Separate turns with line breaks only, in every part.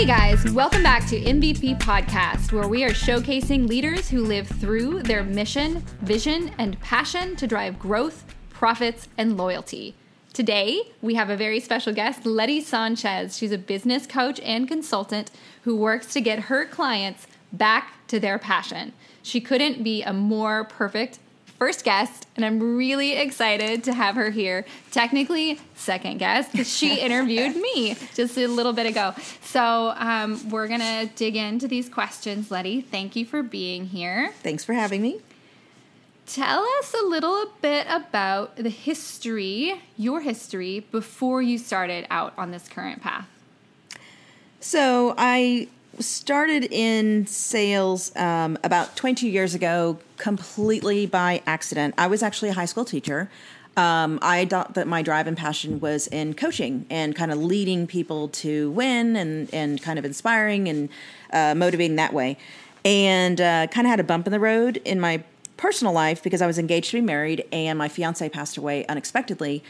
Hey guys, welcome back to MVP Podcast, where we are showcasing leaders who live through their mission, vision, and passion to drive growth, profits, and loyalty. Today, we have a very special guest, Letty Sanchez. She's a business coach and consultant who works to get her clients back to their passion. She couldn't be a more perfect first guest, and I'm really excited to have her here. Technically, second guest because she interviewed me just a little bit ago. So um, we're gonna dig into these questions, Letty. Thank you for being here.
Thanks for having me.
Tell us a little bit about the history, your history, before you started out on this current path.
So I started in sales um, about 22 years ago, completely by accident. I was actually a high school teacher. Um, I thought that my drive and passion was in coaching and kind of leading people to win and, and kind of inspiring and uh, motivating that way. And uh, kind of had a bump in the road in my personal life because I was engaged to be married and my fiance passed away unexpectedly.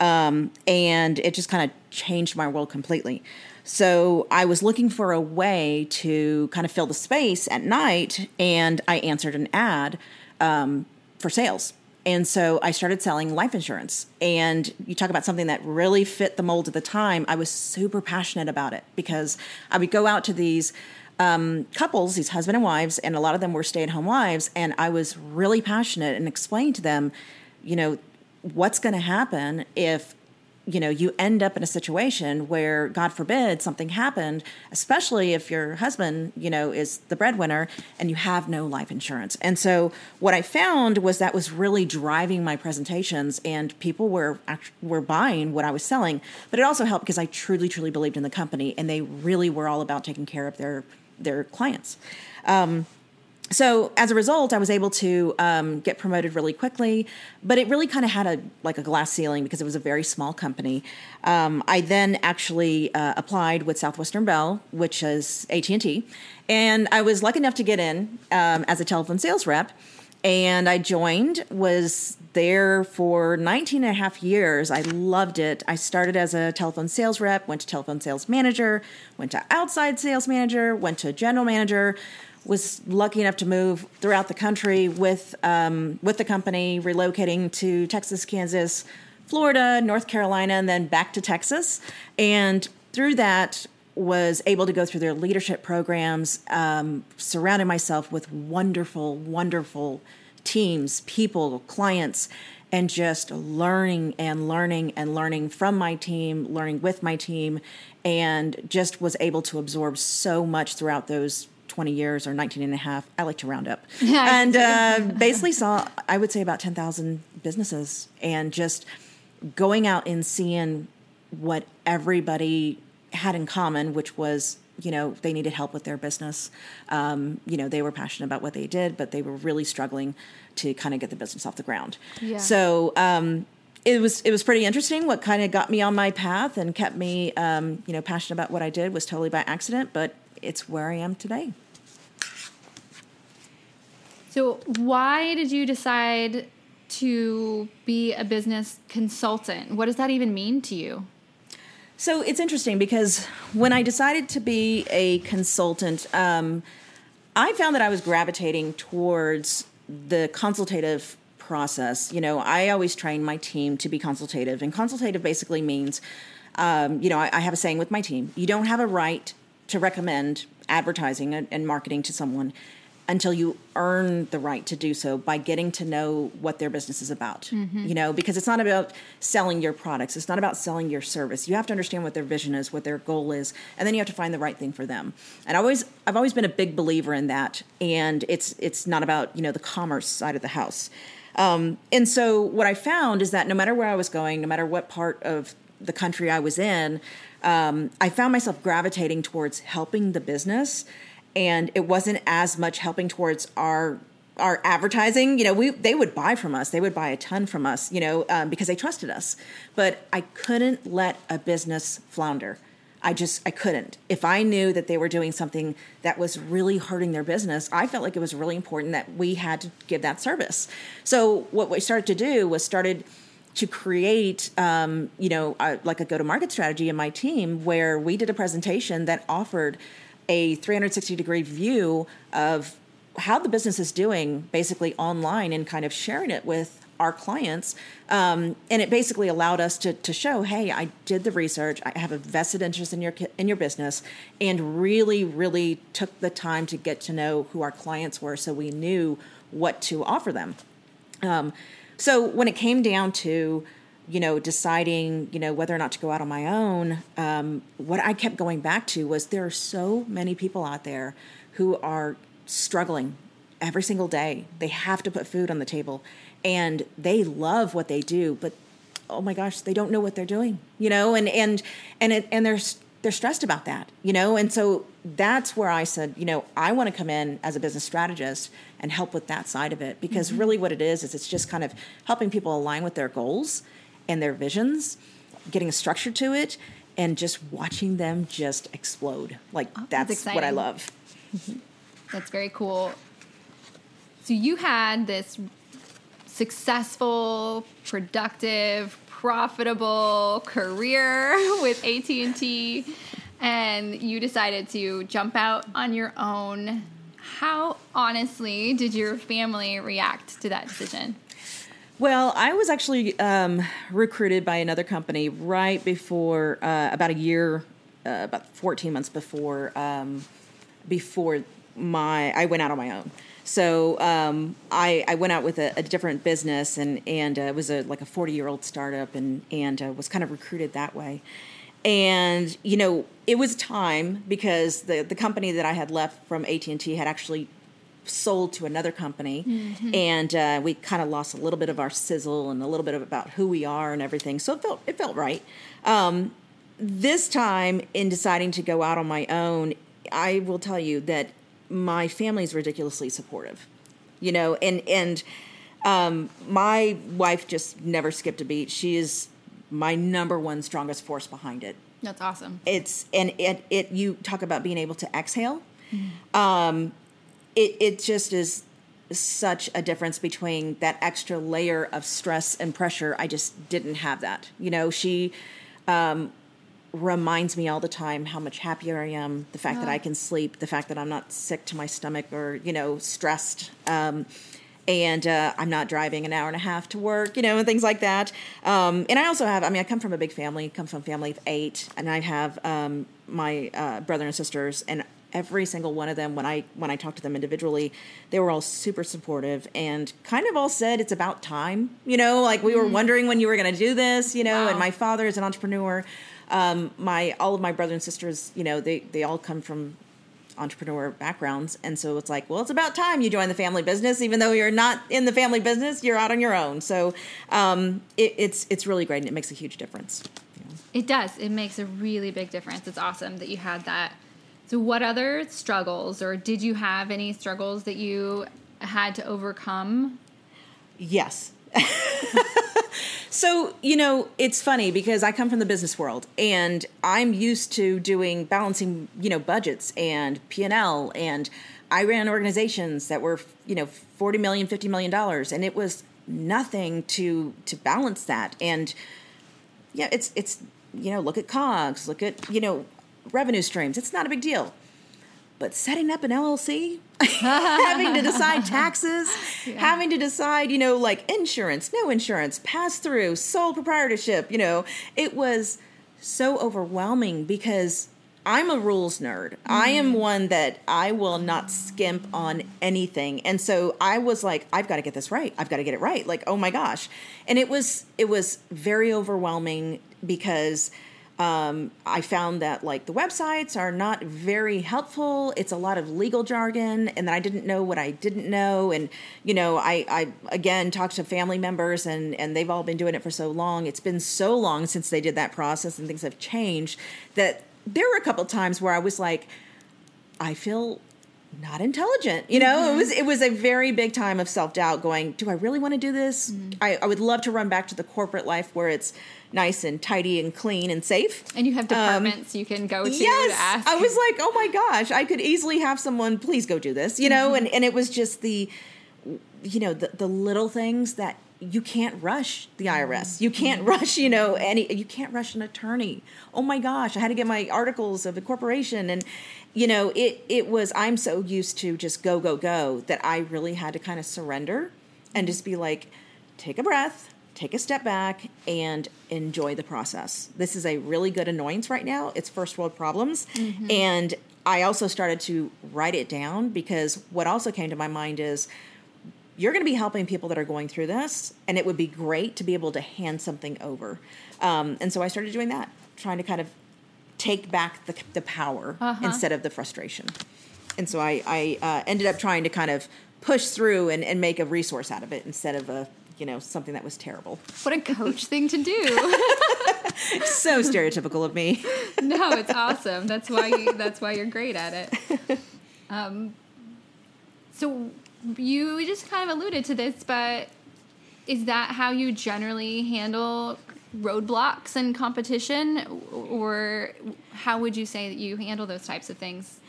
Um, and it just kind of changed my world completely. So I was looking for a way to kind of fill the space at night, and I answered an ad um, for sales. And so I started selling life insurance. And you talk about something that really fit the mold at the time. I was super passionate about it because I would go out to these um, couples, these husband and wives, and a lot of them were stay at home wives. And I was really passionate and explained to them, you know, what's going to happen if you know you end up in a situation where god forbid something happened especially if your husband you know is the breadwinner and you have no life insurance. And so what i found was that was really driving my presentations and people were were buying what i was selling. But it also helped because i truly truly believed in the company and they really were all about taking care of their their clients. Um, so as a result, I was able to um, get promoted really quickly, but it really kind of had a like a glass ceiling because it was a very small company. Um, I then actually uh, applied with Southwestern Bell, which is AT and T, and I was lucky enough to get in um, as a telephone sales rep. And I joined, was there for 19 and a half years. I loved it. I started as a telephone sales rep, went to telephone sales manager, went to outside sales manager, went to general manager was lucky enough to move throughout the country with um, with the company, relocating to Texas, Kansas, Florida, North Carolina, and then back to Texas. And through that, was able to go through their leadership programs, um, surrounded myself with wonderful, wonderful teams, people, clients, and just learning and learning and learning from my team, learning with my team, and just was able to absorb so much throughout those 20 years or 19 and a half. I like to round up. and uh, basically saw, I would say, about 10,000 businesses and just going out and seeing what everybody had in common, which was you know they needed help with their business um, you know they were passionate about what they did but they were really struggling to kind of get the business off the ground yeah. so um, it was it was pretty interesting what kind of got me on my path and kept me um, you know passionate about what i did was totally by accident but it's where i am today
so, why did you decide to be a business consultant? What does that even mean to you?
So, it's interesting because when I decided to be a consultant, um, I found that I was gravitating towards the consultative process. You know, I always train my team to be consultative, and consultative basically means, um, you know, I, I, have a saying with my team you don't have a right to recommend advertising and marketing to someone until you earn the right to do so by getting to know what their business is about. Mm-hmm. You know, because it's not about selling your products, it's not about selling your service. You have to understand what their vision is, what their goal is, and then you have to find the right thing for them. And I always I've always been a big believer in that and it's it's not about, you know, the commerce side of the house. Um, and so what I found is that no matter where I was going, no matter what part of the country I was in, um, I found myself gravitating towards helping the business and it wasn't as much helping towards our our advertising. You know we they would buy from us. They would buy a ton from us you know um, because they trusted us. But i couldn't let a business flounder. I just i couldn't. If i knew that they were doing something that was really hurting their business i felt like it was really important that we had to give that service. So what we started to do was started to create, um, you know, uh, like a go to market strategy in my team where we did a presentation that offered a 360 degree view of how the business is doing basically online and kind of sharing it with our clients. Um, and it basically allowed us to, to show, hey, I did the research. I have a vested interest in your in your business, and really, really took the time to get to know who our clients were, so we knew what to offer them. Um, so when it came down to you know deciding you know whether or not to go out on my own um, what i kept going back to was there are so many people out there who are struggling every single day they have to put food on the table and they love what they do but oh my gosh they don't know what they're doing you know and and and it and they're they're stressed about that you know and so that's where i said you know i want to come in as a business strategist and help with that side of it because mm-hmm. really what it is is it's just kind of helping people align with their goals and their visions getting a structure to it and just watching them just explode. Like oh, that's, that's what i love. Mm-hmm.
That's very cool. So you had this successful, productive, profitable career with AT&T and you decided to jump out on your own. How honestly did your family react to that decision?
Well, I was actually um, recruited by another company right before, uh, about a year, uh, about 14 months before, um, before my I went out on my own. So um, I, I went out with a, a different business, and and uh, it was a like a forty year old startup, and and uh, was kind of recruited that way. And you know, it was time because the the company that I had left from AT and T had actually sold to another company, mm-hmm. and uh, we kind of lost a little bit of our sizzle and a little bit of about who we are and everything. So it felt it felt right. Um, this time, in deciding to go out on my own, I will tell you that my family's ridiculously supportive, you know, and and um, my wife just never skipped a beat. She is my number one strongest force behind it.
That's awesome.
It's and it it you talk about being able to exhale. Mm-hmm. Um, it it just is such a difference between that extra layer of stress and pressure. I just didn't have that. You know, she um, reminds me all the time how much happier I am, the fact that I can sleep, the fact that I'm not sick to my stomach or, you know, stressed. Um, and uh, I'm not driving an hour and a half to work, you know, and things like that. Um, and I also have, I mean, I come from a big family, come from a family of eight, and I have um, my uh, brother and sisters, and every single one of them, when I when I talked to them individually, they were all super supportive and kind of all said it's about time, you know, like we were mm-hmm. wondering when you were going to do this, you know. Wow. And my father is an entrepreneur. Um, my all of my brothers and sisters, you know, they they all come from entrepreneur backgrounds, and so it's like, well, it's about time you join the family business, even though you're not in the family business, you're out on your own. So um, it, it's it's really great, and it makes a huge difference.
It does. It makes a really big difference. It's awesome that you had that. So, what other struggles, or did you have any struggles that you had to overcome?
Yes. So, you know, it's funny because I come from the business world and I'm used to doing balancing, you know, budgets and P&L and I ran organizations that were, you know, 40 million, 50 million dollars and it was nothing to to balance that. And yeah, it's it's you know, look at COGS, look at, you know, revenue streams. It's not a big deal. But setting up an LLC, having to decide taxes, yeah. having to decide, you know, like insurance, no insurance, pass through, sole proprietorship, you know, it was so overwhelming because I'm a rules nerd. Mm. I am mm-hmm. one that I will not skimp on anything. And so I was like, I've got to get this right. I've got to get it right. Like, oh my gosh. And it was it was very overwhelming because um, I found that like the websites are not very helpful. It's a lot of legal jargon, and that I didn't know what I didn't know. And you know, I, I again talked to family members, and and they've all been doing it for so long. It's been so long since they did that process, and things have changed. That there were a couple times where I was like, I feel not intelligent. You know, mm-hmm. it was it was a very big time of self doubt. Going, do I really want to do this? Mm-hmm. I, I would love to run back to the corporate life where it's nice and tidy and clean and safe.
And you have departments um, you can go to
yes,
to ask.
I was like, oh my gosh, I could easily have someone please go do this, you know, mm-hmm. and, and it was just the you know, the, the little things that you can't rush the IRS. You can't rush, you know, any you can't rush an attorney. Oh my gosh, I had to get my articles of incorporation and you know, it it was I'm so used to just go go go that I really had to kind of surrender and just be like take a breath, take a step back and enjoy the process. This is a really good annoyance right now. It's first world problems mm-hmm. and I also started to write it down because what also came to my mind is you're going to be helping people that are going through this, and it would be great to be able to hand something over. Um, and so I started doing that, trying to kind of take back the, the power uh-huh. instead of the frustration. And so I, I uh, ended up trying to kind of push through and, and make a resource out of it instead of a you know something that was terrible.
What a coach thing to do.
so stereotypical of me.
no, it's awesome. That's why you, that's why you're great at it. Um, so you just kind of alluded to this, but is that how you generally handle roadblocks and competition, or how would you say that you handle those types of things?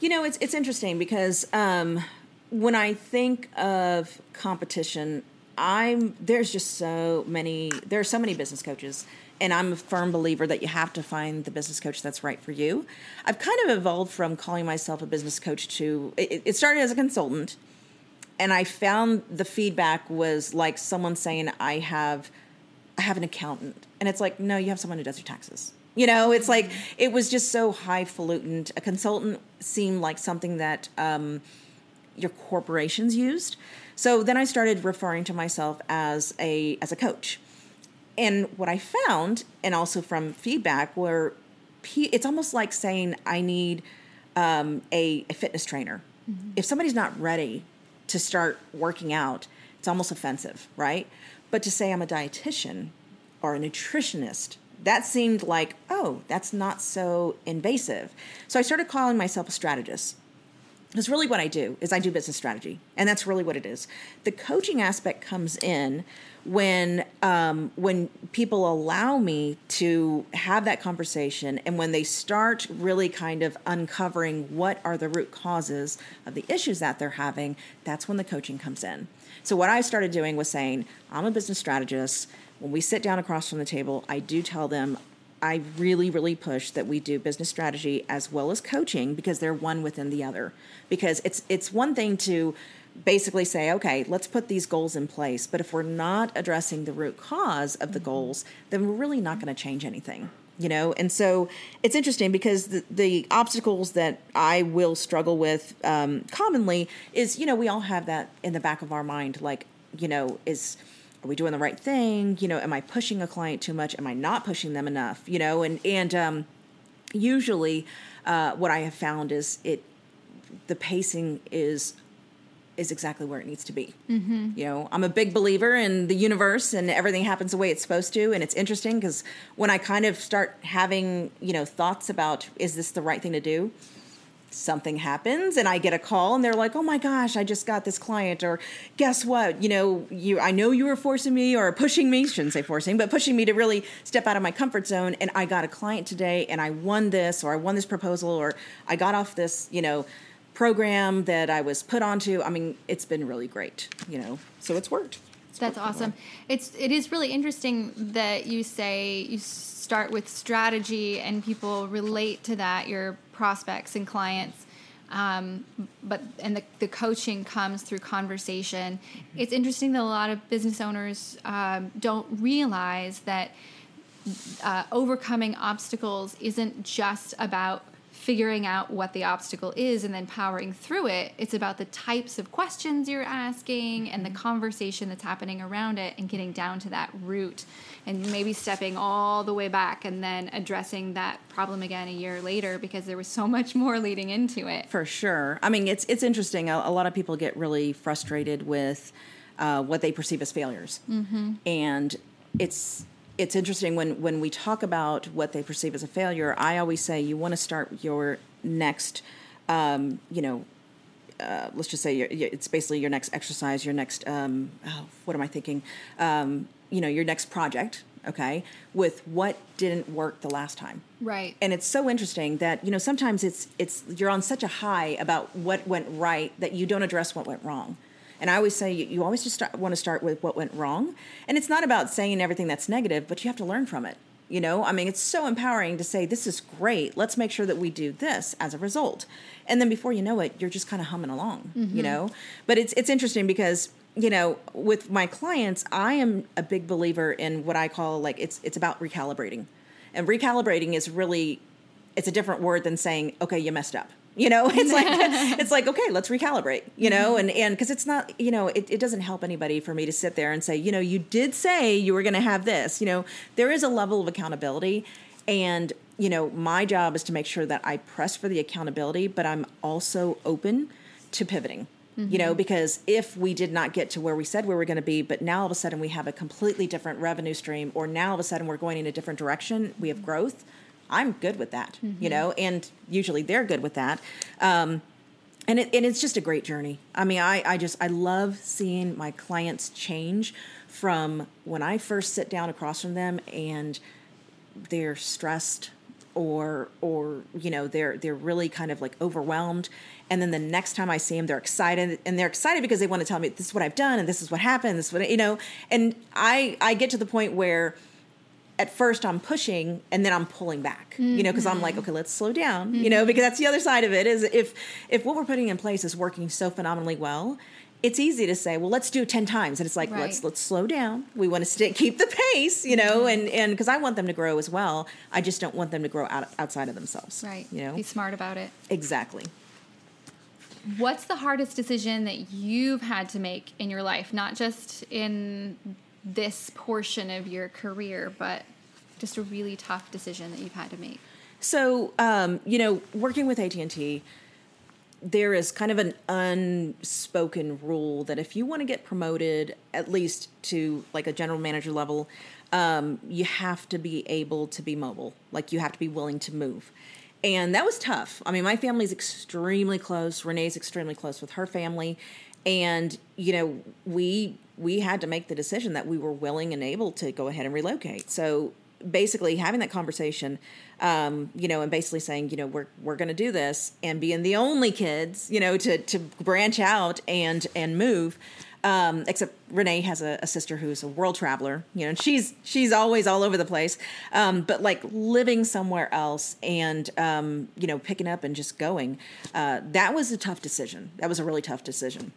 You know, it's it's interesting because um, when I think of competition, I'm there's just so many there are so many business coaches and I'm a firm believer that you have to find the business coach that's right for you. I've kind of evolved from calling myself a business coach to it, it started as a consultant and I found the feedback was like someone saying I have I have an accountant. And it's like no you have someone who does your taxes. You know it's like it was just so highfalutin. A consultant seemed like something that um, your corporations used so then I started referring to myself as a as a coach and what I found and also from feedback were it's almost like saying I need um, a, a fitness trainer mm-hmm. if somebody's not ready to start working out, it's almost offensive, right? But to say I'm a dietitian or a nutritionist, that seemed like, oh, that's not so invasive. So I started calling myself a strategist. Because really what I do is I do business strategy, and that's really what it is. The coaching aspect comes in when um, when people allow me to have that conversation and when they start really kind of uncovering what are the root causes of the issues that they're having that's when the coaching comes in so what i started doing was saying i'm a business strategist when we sit down across from the table i do tell them I really, really push that we do business strategy as well as coaching because they're one within the other. Because it's it's one thing to basically say, okay, let's put these goals in place. But if we're not addressing the root cause of the mm-hmm. goals, then we're really not going to change anything. You know, and so it's interesting because the, the obstacles that I will struggle with um, commonly is, you know, we all have that in the back of our mind, like, you know, is are we doing the right thing? You know, am I pushing a client too much? Am I not pushing them enough? You know, and and um, usually, uh, what I have found is it the pacing is is exactly where it needs to be. Mm-hmm. You know, I'm a big believer in the universe and everything happens the way it's supposed to. And it's interesting because when I kind of start having, you know, thoughts about is this the right thing to do, something happens and I get a call and they're like, "Oh my gosh, I just got this client," or "Guess what? You know, you I know you were forcing me or pushing me, shouldn't say forcing, but pushing me to really step out of my comfort zone and I got a client today and I won this or I won this proposal or I got off this, you know, program that I was put onto. I mean, it's been really great, you know. So it's worked. It's
That's
worked
awesome. It's it is really interesting that you say you start with strategy and people relate to that your prospects and clients. Um, but and the, the coaching comes through conversation. Mm-hmm. It's interesting that a lot of business owners um, don't realize that uh, overcoming obstacles isn't just about figuring out what the obstacle is and then powering through it. It's about the types of questions you're asking and the mm-hmm. conversation that's happening around it and getting down to that root and maybe stepping all the way back and then addressing that problem again a year later because there was so much more leading into it.
For sure. I mean, it's it's interesting. A, a lot of people get really frustrated with uh, what they perceive as failures, mm-hmm. and it's it's interesting when when we talk about what they perceive as a failure. I always say you want to start your next, um, you know, uh, let's just say it's basically your next exercise, your next um, oh, what am I thinking? Um, you know, your next project. Okay, with what didn't work the last time.
Right.
And it's so interesting that you know sometimes it's it's you're on such a high about what went right that you don't address what went wrong And I always say you, you always just start, want to start with what went wrong. And it's not about saying everything that's negative, but you have to learn from it. You know, I mean, it's so empowering to say, this is great. Let's make sure that we do this as a result. And then before you know it, you're just kind of humming along, mm-hmm. you know? But it's, it's interesting because you know with my clients i am a big believer in what i call like it's it's about recalibrating and recalibrating is really it's a different word than saying okay you messed up you know? It's like it's like okay let's recalibrate you know? And and because it's not you know it, it doesn't help anybody for me to sit there and say you know you did say you were going to have this you know? There is a level of accountability and you know my job is to make sure that i press for the accountability but i'm also open to pivoting mm-hmm. you know? Because if we did not get to where we said we were going to be but now all of a sudden we have a completely different revenue stream or now all of a sudden we're going in a different direction we have growth I'm good with that, mm-hmm. you know, and usually they're good with that. Um, and, it, and it's just a great journey. I mean, I, I just, I love seeing my clients change from when I first sit down across from them and they're stressed or or you know they're they're really kind of like overwhelmed and then the next time i see them they're excited and they're excited because they want to tell me this is what i've done and this is what happened this is what you know and i i get to the point where at first I'm pushing and then I'm pulling back, mm-hmm. you know, because I'm like, mm-hmm. okay, let's slow down, mm-hmm. you know, because that's the other side of it is if if what we're putting in place is working so phenomenally well, it's easy to say, well, let's do it 10 times. And it's like, right. let's let's slow down. We want to stay, keep the pace, you know, mm-hmm. and and because I want them to grow as well. I just don't want them to grow out, outside of themselves.
Right.
You know,
be smart about it.
Exactly.
What's the hardest decision that you've had to make in your life, not just in this portion of your career, but just a really tough decision that you've had to make?
So, um, you know, working with AT and T, there is kind of an unspoken rule that if you want to get promoted, at least to like a general manager level, um, you have to be able to be mobile. Like you have to be willing to move. And that was tough. I mean, my family's extremely close. Renee's extremely close with her family and you know we we had to make the decision that we were willing and able to go ahead and relocate so basically having that conversation um, you know and basically saying you know we're we're going to do this and being the only kids you know to to branch out and and move um, except Renee has a, a, sister who's a world traveler, you know, and she's she's always all over the place. Um, but like living somewhere else and um, you know picking up and just going, uh, that was a tough decision. That was a really tough decision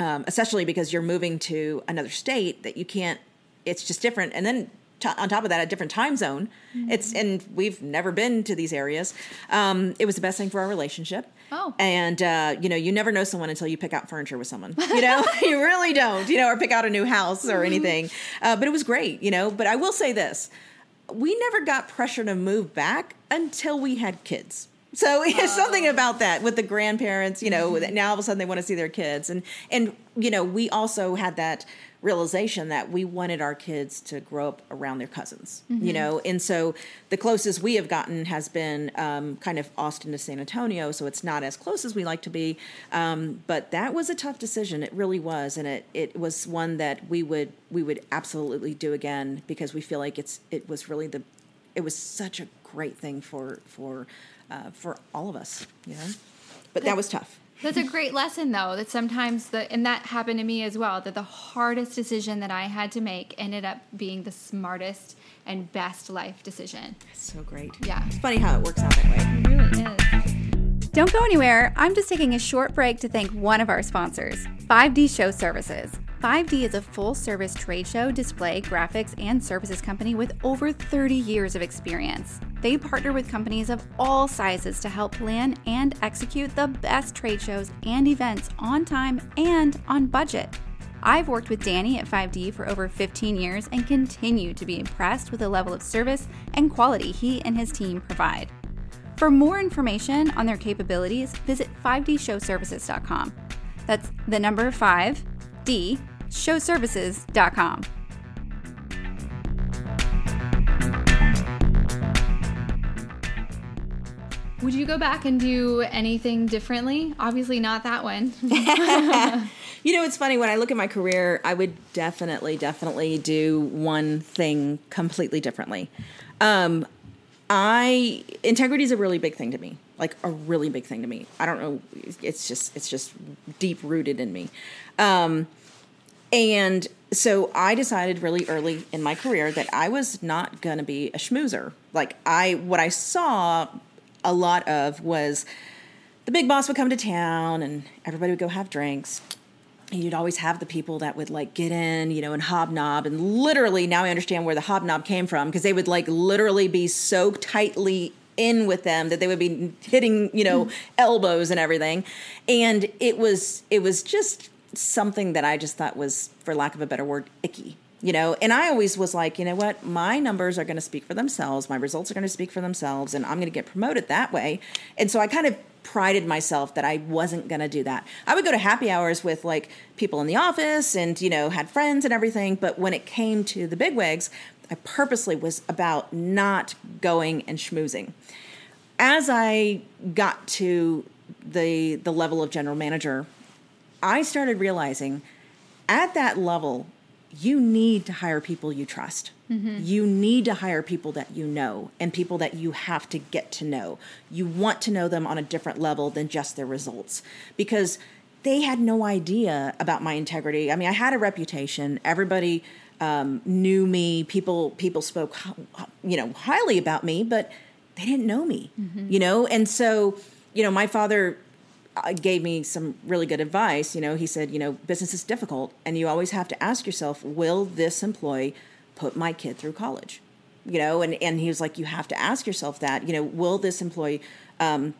um, especially because you're moving to another state that you can't. It's just different, and then t- on top of that, a different time zone. Mm-hmm. It's and we've never been to these areas. Um, it was the best thing for our relationship.
Oh,
and uh, you know, you never know someone until you pick out furniture with someone. You know, you really don't. You know, or pick out a new house or mm-hmm. anything. Uh, but it was great. You know, but I will say this: we never got pressure to move back until we had kids. So it's something oh. about that with the grandparents, you know, mm-hmm. now all of a sudden they want to see their kids. And, and, you know, we also had that realization that we wanted our kids to grow up around their cousins, mm-hmm. you know, and so the closest we have gotten has been um, kind of Austin to San Antonio, so it's not as close as we like to be, um, but that was a tough decision. It really was, and it it was one that we would we would absolutely do again because we feel like it's it was really the it was such a great thing for for uh, for all of us, you know. But that was tough.
That's a great lesson, though. That sometimes the and that happened to me as well. That the hardest decision that I had to make ended up being the smartest and best life decision.
That's so great.
Yeah,
it's funny how it works out that way.
It really is. Don't go anywhere. I'm just taking a short break to thank one of our sponsors, 5D Show Services. 5D is a full service trade show, display, graphics, and services company with over 30 years of experience. They partner with companies of all sizes to help plan and execute the best trade shows and events on time and on budget. I've worked with Danny at 5D for over 15 years and continue to be impressed with the level of service and quality he and his team provide. For more information on their capabilities, visit 5dshowservices.com. That's the number 5D showservices.com. Would you go back and do anything differently? Obviously, not that one.
you know, it's funny when I look at my career, I would definitely, definitely do one thing completely differently. Um, I integrity is a really big thing to me, like a really big thing to me. I don't know, it's just it's just deep rooted in me, um, and so I decided really early in my career that I was not going to be a schmoozer. Like I, what I saw a lot of was the big boss would come to town and everybody would go have drinks. And you'd always have the people that would like get in, you know, and hobnob. And literally, now I understand where the hobnob came from because they would like literally be so tightly in with them that they would be hitting, you know, hmm. elbows and everything. And it was, it was just something that I just thought was, for lack of a better word, icky. You know, and I always was like, you know what, my numbers are going to speak for themselves. My results are going to speak for themselves, and I'm going to get promoted that way. And so I kind of prided myself that I wasn't going to do that. I would go to happy hours with like people in the office and, you know, had friends and everything. But when it came to the bigwigs, I purposely was about not going and schmoozing. As I got to the the level of general manager, I started realizing at that level, you need to hire people you trust. Mm-hmm. You need to hire people that you know and people that you have to get to know. You want to know them on a different level than just their results because they had no idea about my integrity. I mean, I had a reputation. Everybody um, knew me. People people spoke, you know, highly about me, but they didn't know me. Mm-hmm. You know, and so you know, my father uh, gave me some really good advice. You know, he said, you know, business is difficult, and you always have to ask yourself, will this employee put my kid through college? You know, and and he was like, you have to ask yourself that. You know, will this employee, um,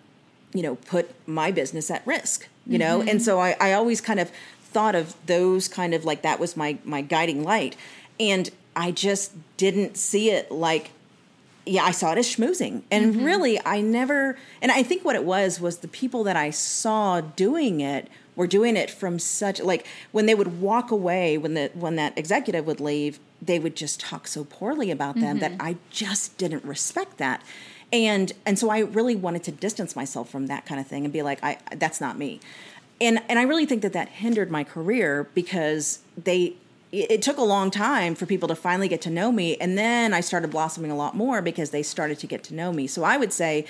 you know, put my business at risk? You mm-hmm. know, and so I, I always kind of thought of those kind of like that was my my guiding light, and I just didn't see it like yeah, I saw it as schmoozing. And mm-hmm. really, I never, and I think what it was was the people that I saw doing it were doing it from such like when they would walk away when the when that executive would leave they would just talk so poorly about them mm-hmm. that I just didn't respect that and and so I really wanted to distance myself from that kind of thing and be like I that's not me and and I really think that that hindered my career because they it took a long time for people to finally get to know me. And then i started blossoming a lot more because they started to get to know me. So i would say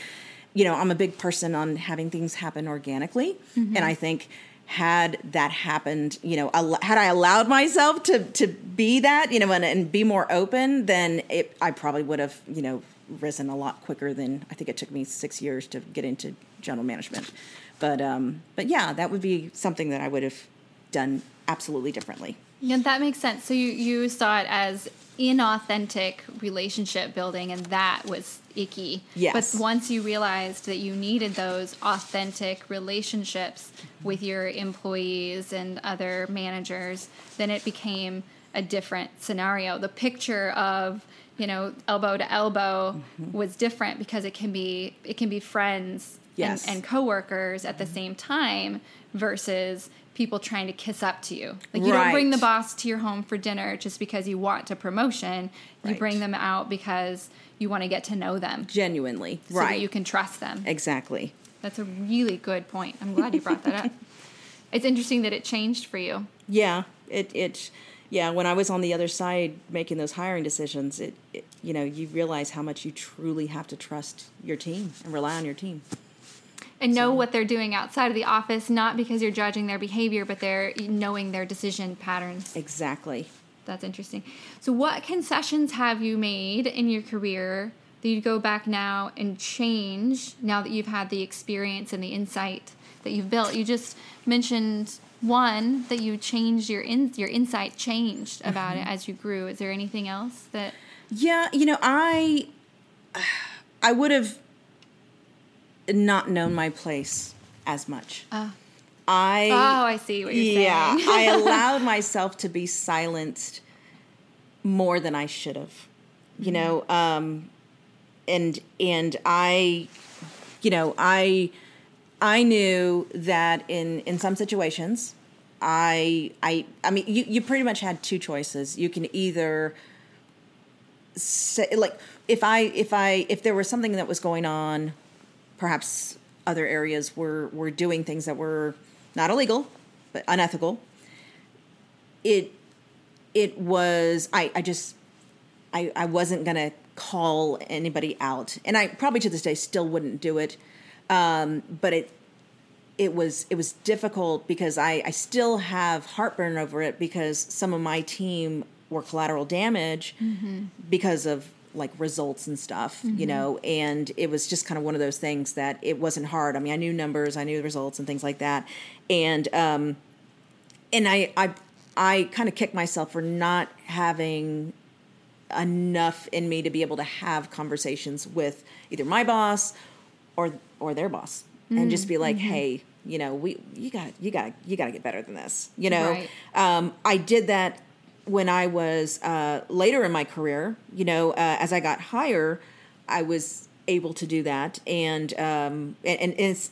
you know i'm a big person on having things happen organically. Mm-hmm. and i think had that happened you know had i allowed myself to to be that you know and, and be more open then it, i probably would have you know risen a lot quicker than i think it took me six years to get into general management but um but yeah that would be something that i would have done absolutely differently
yeah, that makes sense. So you you saw it as inauthentic relationship building, and that was icky.
Yes.
But once you realized that you needed those authentic relationships with your employees and other managers, then it became a different scenario. The picture of you know elbow to elbow mm-hmm. was different because it can be it can be friends yes. and, and coworkers at the mm-hmm. same time versus people trying to kiss up to you. Like you right. don't bring the boss to your home for dinner just because you want a promotion. You right. bring them out because you want to get to know them
genuinely,
so right? you can trust them.
Exactly.
That's a really good point. I'm glad you brought that up. It's interesting that it changed for you.
Yeah, it it yeah, when I was on the other side making those hiring decisions, it, it you know, you realize how much you truly have to trust your team and rely on your team
and know so. what they're doing outside of the office, not because you're judging their behavior, but they're knowing their decision patterns.
Exactly.
That's interesting. So, what concessions have you made in your career that you go back now and change now that you've had the experience and the insight that you've built? You just mentioned one that you changed your in, your insight changed about mm-hmm. it as you grew. Is there anything else that?
Yeah, you know, I I would have not known my place as much.
Uh,
I
oh, I see what you're
yeah, saying. Yeah, I allowed myself to be silenced more than I should have. You know, mm-hmm. um, and and I, you know, I I knew that in in some situations, I I I mean, you you pretty much had two choices. You can either say like if I if I if there was something that was going on perhaps other areas were were doing things that were not illegal but unethical it it was i i just i i wasn't gonna call anybody out, and I probably to this day still wouldn't do it. Um, but it it was it was difficult because I, I still have heartburn over it because some of my team were collateral damage mm-hmm. because of like results and stuff, mm-hmm. you know, and it was just kind of one of those things that it wasn't hard. I mean, I knew numbers, I knew the results and things like that. And um and I I I kind of kicked myself for not having enough in me to be able to have conversations with either my boss or or their boss mm-hmm. and just be like, mm-hmm. "Hey, you know, we you got you got you got to get better than this." You know, right. um, I did that when I was uh, later in my career, you know, uh, as I got higher, I was able to do that, and um, and, and it's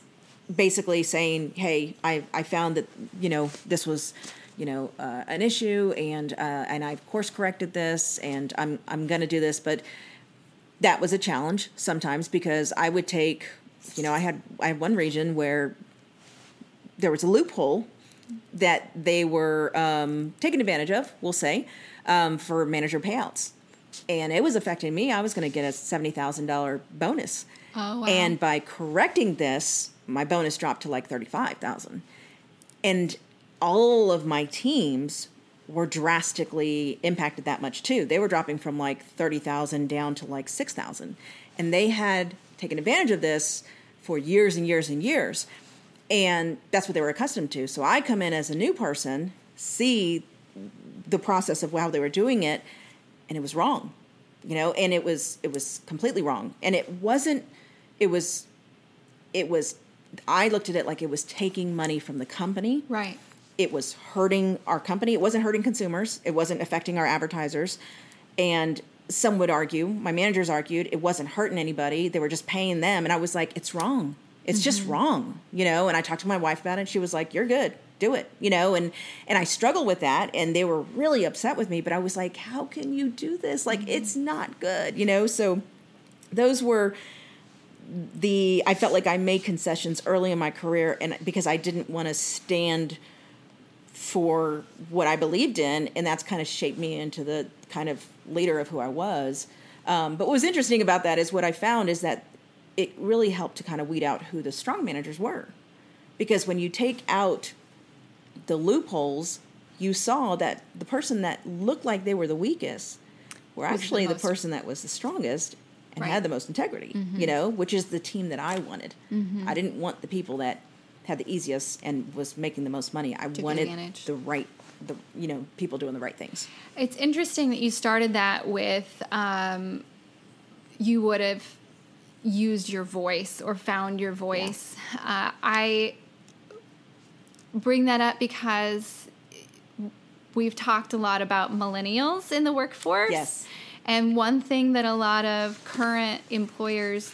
basically saying, "Hey, I I found that you know this was." You know, uh, an issue, and uh, and I've course corrected this, and I'm I'm going to do this, but that was a challenge sometimes because I would take, you know, I had I had one region where there was a loophole that they were um, taking advantage of, we'll say, um, for manager payouts. And it was affecting me. I was going to get a $70,000 bonus. Oh, wow. And by correcting this, my bonus dropped to like 35,000. And all of my teams were drastically impacted that much too. They were dropping from like 30,000 down to like 6,000. And they had taken advantage of this for years and years and years and that's what they were accustomed to. So I come in as a new person, see the process of how they were doing it, and it was wrong, you know, and it was it was completely wrong, and it wasn't. It was, it was. I looked at it like it was taking money from the company.
Right.
It was hurting our company. It wasn't hurting consumers. It wasn't affecting our advertisers, and some would argue, my managers argued, it wasn't hurting anybody. They were just paying them, and I was like, it's wrong it's mm-hmm. just wrong, you know. And I talked to my wife about it, and she was like, "You're good, do it," you know. And and I struggle with that, and they were really upset with me. But I was like, "How can you do this? Like, mm-hmm. it's not good," you know. So those were the I felt like I made concessions early in my career, and because I didn't want to stand for what I believed in, and that's kind of shaped me into the kind of leader of who I was. Um, but what was interesting about that is what I found is that it really helped to kind of weed out who the strong managers were. Because when you take out the loopholes, you saw that the person that looked like they were the weakest were actually the, the, person that was the strongest and right. had the most integrity, mm-hmm. you know, which is the team that I wanted. Mm-hmm. I didn't want the people that had the easiest and was making the most money. I wanted the right the you know people doing the right things.
It's interesting that you started that with um, you would have used your voice or found your voice. Yeah. Uh, I bring that up because we've talked a lot about millennials in the workforce.
Yes.
And one thing that a lot of current employers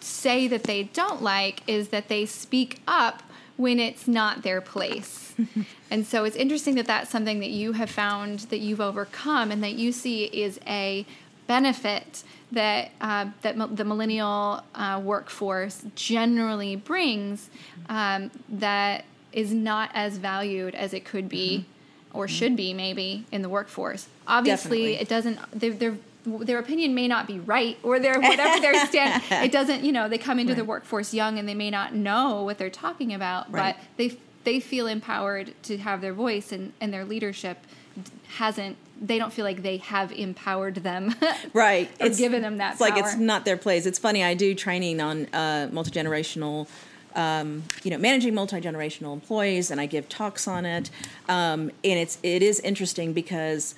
say that they don't like is that they speak up when it's not their place. and so it's interesting that that's something that you have found that you've overcome and that you see is a benefit that uh, that the millennial uh, workforce generally brings um, that is not as valued as it could be mm-hmm. or mm-hmm. should be maybe in the workforce. Obviously, Definitely. it doesn't. They're, their opinion may not be right or their whatever their stand. It doesn't. You know, they come into right. the workforce young and they may not know what they're talking about, right. but they they feel empowered to have their voice and, and their leadership hasn't they don't feel like they have empowered them.
Right.
Or it's, given them that
it's power. like it's not their place. It's funny i do training on uh, multi-generational um, you know managing multi-generational employees and i give talks on it. Um, and it's it is interesting because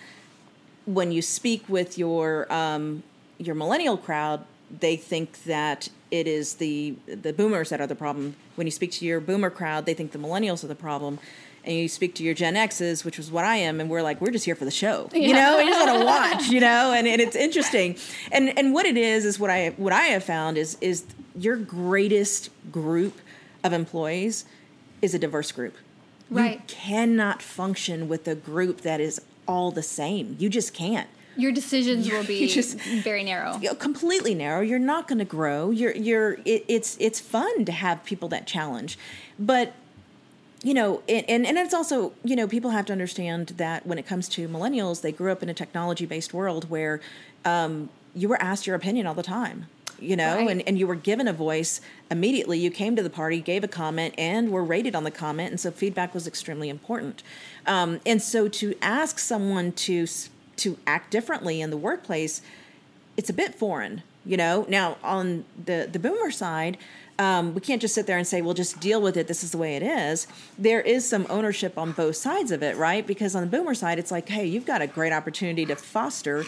when you speak with your um, your millennial crowd they think that it is the the boomers that are the problem. When you speak to your boomer crowd they think the millennials are the problem and you speak to your Gen X's, which was what I am, and we're like, we're just here for the show, yeah. you know, we just want to watch, you know, and, and it's interesting, and and what it is is what I what I have found is is your greatest group of employees is a diverse group.
Right.
You cannot function with a group that is all the same. You just can't.
Your decisions will be just very narrow.
Completely narrow. You're not going to grow. You're you're it, it's it's fun to have people that challenge. But you know, and, and it's also, you know, people have to understand that when it comes to millennials, they grew up in a technology based world where um, you were asked your opinion all the time you know
Right.
and, and you were given a voice immediately you came to the party gave a comment and were rated on the comment and so feedback was extremely important um, and so to ask someone to to act differently in the workplace it's a bit foreign, you know. Now on the the boomer side, um, we can't just sit there and say, "Well, just deal with it. This is the way it is." There is some ownership on both sides of it, right? Because on the boomer side, it's like, "Hey, you've got a great opportunity to foster,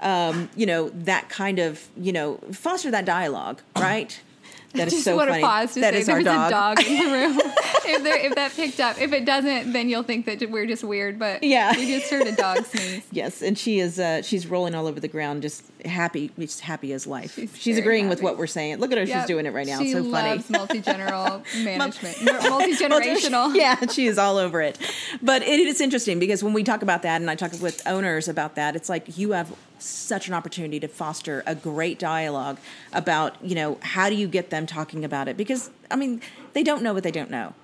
um, you know, that kind of, you know, foster that dialogue, right?" That is
Just
so
want
funny.
to pause to
That
say
is our
there's
dog.
a dog in the room. if, there, if that picked up, if it doesn't, then you'll think that we're just weird. But
Yeah.
we just heard a dog sneeze.
Yes, and she is uh, she's rolling all over the ground, just happy, just happy as life. She's,
She's
agreeing with what we're saying. Look at her; she's doing it right now.
She
so funny.
loves multi-general management, multi generational.
yeah, she is all over it. But it is interesting because when we talk about that, and I talk with owners about that, it's like you have such an opportunity to foster a great dialogue about, you know, how do you get them talking about it? Because, I mean, they don't know what they don't know.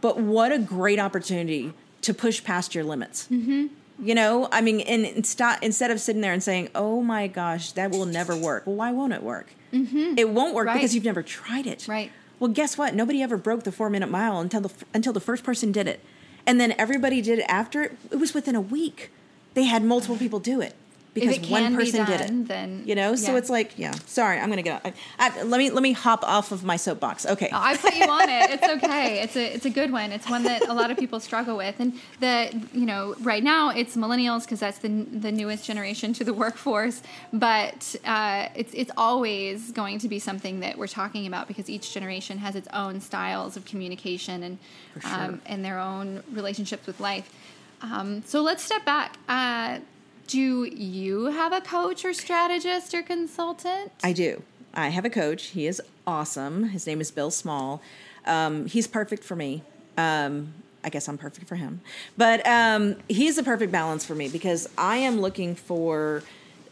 But what a great opportunity to push past your limits. Mm-hmm. You know, I mean, and, and stop, instead of sitting there and saying, oh my gosh, that will never work. Well, why won't it work? Mm-hmm. It won't work
Right.
because you've never tried it.
Right.
Well, guess what? Nobody ever broke the four minute mile until the until the first person did it, and then everybody did it after. It It was within a week. They had multiple people do it because one person did
done,
it.
then-
you know, so
yeah.
it's like, yeah. Sorry, I'm gonna get. I, I, let me let me hop off of my soapbox. Okay.
Oh, I put you on it. It's okay. It's a it's a good one. It's one that a lot of people struggle with, and the you know right now it's millennials because that's the the newest generation to the workforce. But uh, it's it's always going to be something that we're talking about because each generation has its own styles of communication and
sure.
um, and their own relationships with life. Um, so let's step back. Uh, do you have a coach or strategist or consultant?
I do. I have a coach. He is awesome. His name is Bill Small. Um, he's perfect for me. Um, I guess I'm perfect for him. But um, he's the perfect balance for me because I am looking for,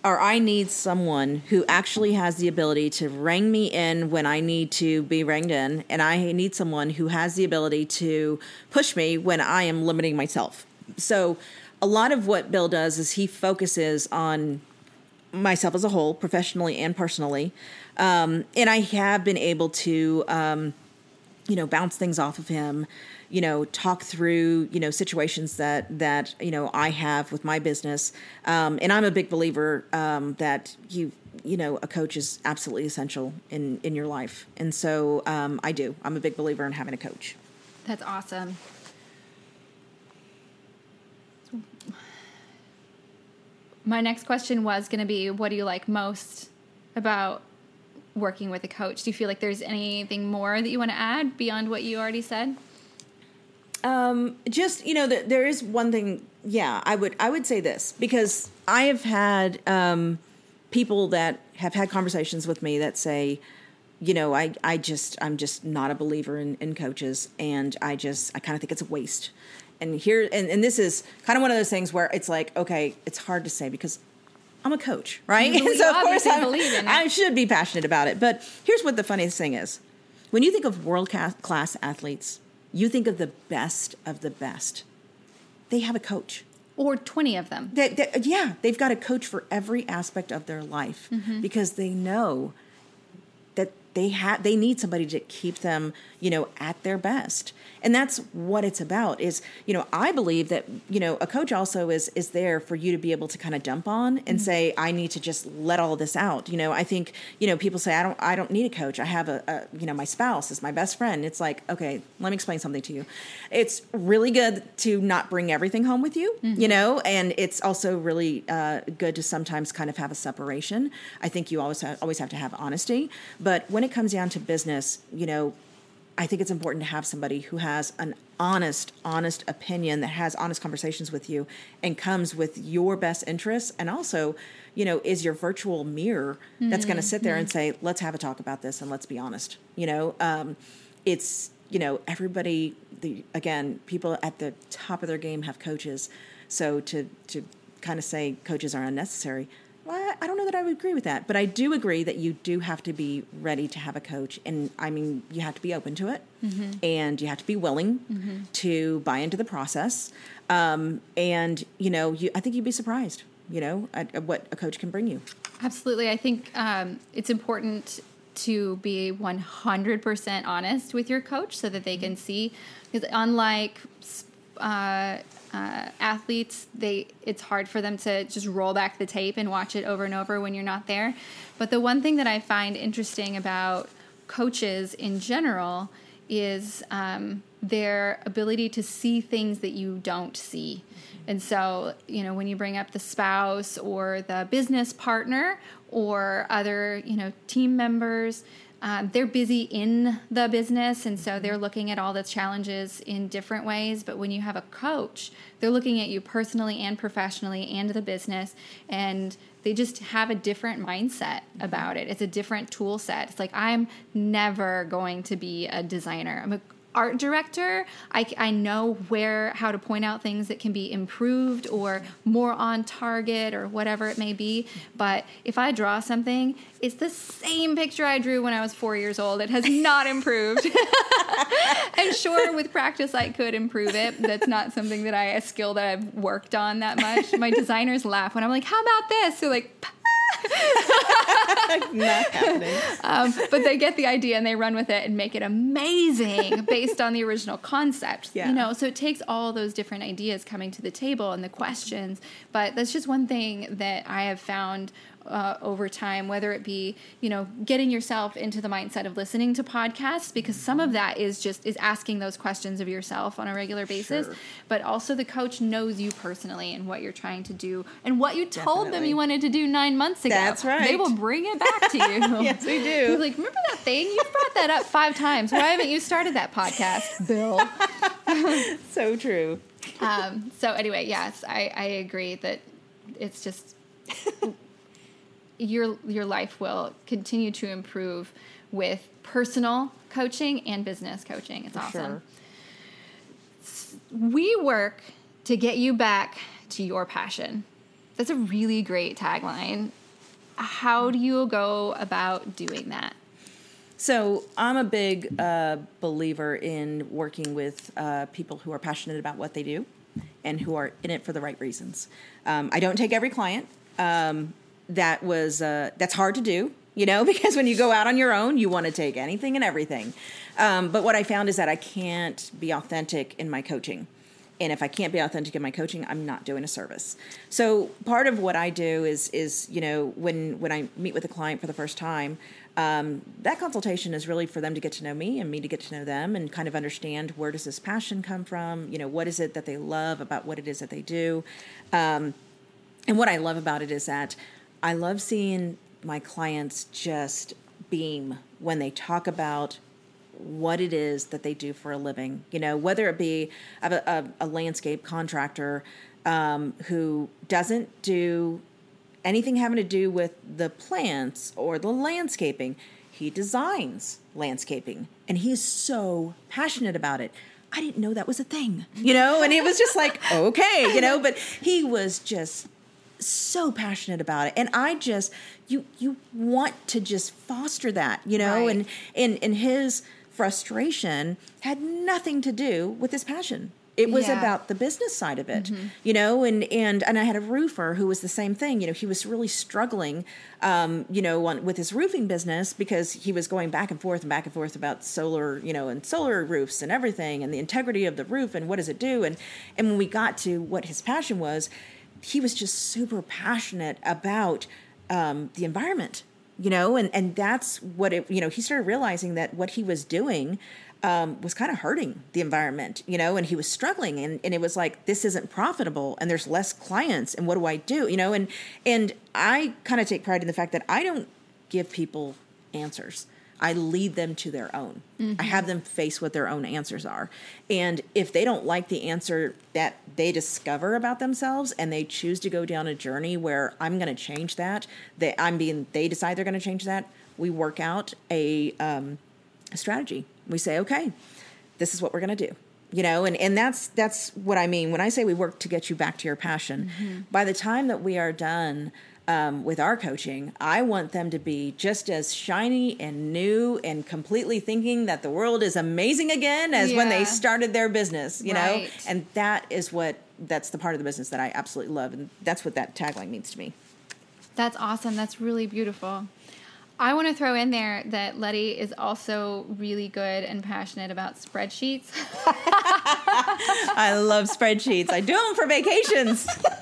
or I need someone who actually has the ability to ring me in when I need to be rang in. And I need someone who has the ability to push me when I am limiting myself. So, a lot of what Bill does is he focuses on myself as a whole, professionally and personally. Um, and I have been able to, um, you know, bounce things off of him, you know, talk through, you know, situations that, that, you know, I have with my business. Um, and I'm a big believer um, that you, you know, a coach is absolutely essential in, in your life. And so um, I do. I'm a big believer in having a coach.
That's awesome. My next question was going to be what do you like most about working with a coach? Do you feel like there's anything more that you want to add beyond what you already said?
Um, just you know, th- there is one thing. Yeah, I would I would say this because I have had um, people that have had conversations with me that say, you know, I I just I'm just not a believer in, in coaches, and I just I kind of think it's a waste. And here and, and this is kind of one of those things where it's like, okay, it's hard to say because I'm a coach, right?
Mm-hmm. Believe-
so of course I'm-
believe in it.
I should be passionate about it. But here's what the funniest thing is: when you think of world class athletes, you think of the best of the best. They have a coach.
Or 20 of them.
They, they- yeah, they've got a coach for every aspect of their life mm-hmm. because they know that they have they need somebody to keep them you know at their best and that's what it's about is you know i believe that you know a coach also is is there for you to be able to kind of dump on and say i need to just let all this out. You know i think you know people say i don't i don't need a coach. I have a, a you know my spouse is my best friend. It's like okay let me explain something to you. It's really good to not bring everything home with you you know and it's also really uh, good to sometimes kind of have a separation. I think you always have, always have to have honesty. But when it comes down to business you know I think it's important to have somebody who has an honest, honest opinion that has honest conversations with you and comes with your best interests and also, you know, is your virtual mirror that's going to sit there and say, let's have a talk about this and let's be honest. You know, um, it's, you know, everybody, the again, people at the top of their game have coaches. So to, to kind of say coaches are unnecessary, well, I don't know that I would agree with that, but I do agree that you do have to be ready to have a coach, and I mean, you have to be open to it, and you have to be willing to buy into the process. Um, and you know, you, I think you'd be surprised you know, at, at what a coach can bring you.
Absolutely. I think um, it's important to be 100% honest with your coach so that they can see. Because unlike uh, uh, athletes, they it's hard for them to just roll back the tape and watch it over and over when you're not there. But the one thing that I find interesting about coaches in general is um, their ability to see things that you don't see. And so, you know, when you bring up the spouse or the business partner or other, you know, team members, um, they're busy in the business and so they're looking at all the challenges in different ways but when you have a coach they're looking at you personally and professionally and the business and they just have a different mindset about it. It's a different tool set. It's like i'm never going to be a designer. I'm a art director, I, I know where, how to point out things that can be improved or more on target or whatever it may be. But if I draw something, it's the same picture I drew when I was four years old. It has not improved. and sure, with practice, I could improve it. That's not something that I, a skill that I've worked on that much. My designers laugh when I'm like, how about this? They're like,
Not happening.
Um, but they get the idea and they run with it and make it amazing based on the original concept.
Yeah.
You know, so it takes all those different ideas coming to the table and the questions. But that's just one thing that I have found uh, over time, whether it be you know getting yourself into the mindset of listening to podcasts, because some of that is just is asking those questions of yourself on a regular basis,
Sure.
but also the coach knows you personally and what you're trying to do and what you told them you wanted to do nine months ago.
That's right.
They will bring it back to you.
Yes, we do.
You're like, remember that thing? You brought that up five times. Why haven't you started that podcast, Bill?
So true.
Um, so anyway, yes, I, I agree that it's just your your life will continue to improve with personal coaching and business coaching. It's awesome. We work to get you back to your passion. That's a really great tagline. How do you go about doing that?
So I'm a big uh, believer in working with uh, people who are passionate about what they do and who are in it for the right reasons. Um, I don't take every client. Um, that was uh, that's hard to do, you know, because when you go out on your own, you want to take anything and everything. Um, but what I found is that I can't be authentic in my coaching. And if I can't be authentic in my coaching, I'm not doing a service. So part of what I do is is you know when when I meet with a client for the first time, um, that consultation is really for them to get to know me and me to get to know them and kind of understand where does this passion come from. You know what is it that they love about what it is that they do. Um, and what I love about it is that I love seeing my clients just beam when they talk about what it is that they do for a living. You know, whether it be I have a, a, a landscape contractor um, who doesn't do anything having to do with the plants or the landscaping. He designs landscaping and he's so passionate about it. I didn't know that was a thing, you know, and it was just like, okay, you know, but he was just so passionate about it. And i just you you want to just foster that you know?
Right.
and and and his frustration had nothing to do with his passion. It was
Yeah.
about the business side of it you know? And and and i had a roofer who was the same thing you know? He was really struggling um, you know on, with his roofing business because he was going back and forth and back and forth about solar you know and solar roofs and everything and the integrity of the roof and what does it do? And and when we got to what his passion was he was just super passionate about um, the environment, you know, and and that's what it, you know, he started realizing that what he was doing um, was kind of hurting the environment, you know, and he was struggling, and and it was like this isn't profitable, and there's less clients, and what do I do, you know, and and I kind of take pride in the fact that I don't give people answers. I lead them to their own. I have them face what their own answers are. And if they don't like the answer that they discover about themselves and they choose to go down a journey where I'm going to change that, that I'm being, they decide they're going to change that, we work out a, um, a strategy. We say, okay, this is what we're going to do. You know, and, and that's that's what I mean when I say we work to get you back to your passion. By the time that we are done um, with our coaching, I want them to be just as shiny and new and completely thinking that the world is amazing again as when they started their business. You know, and that is what that's the part of the business that I absolutely love, and that's what that tagline means to me.
That's awesome. That's really beautiful. I want to throw in there that Letty is also really good and passionate about spreadsheets.
I love spreadsheets. I do them for vacations.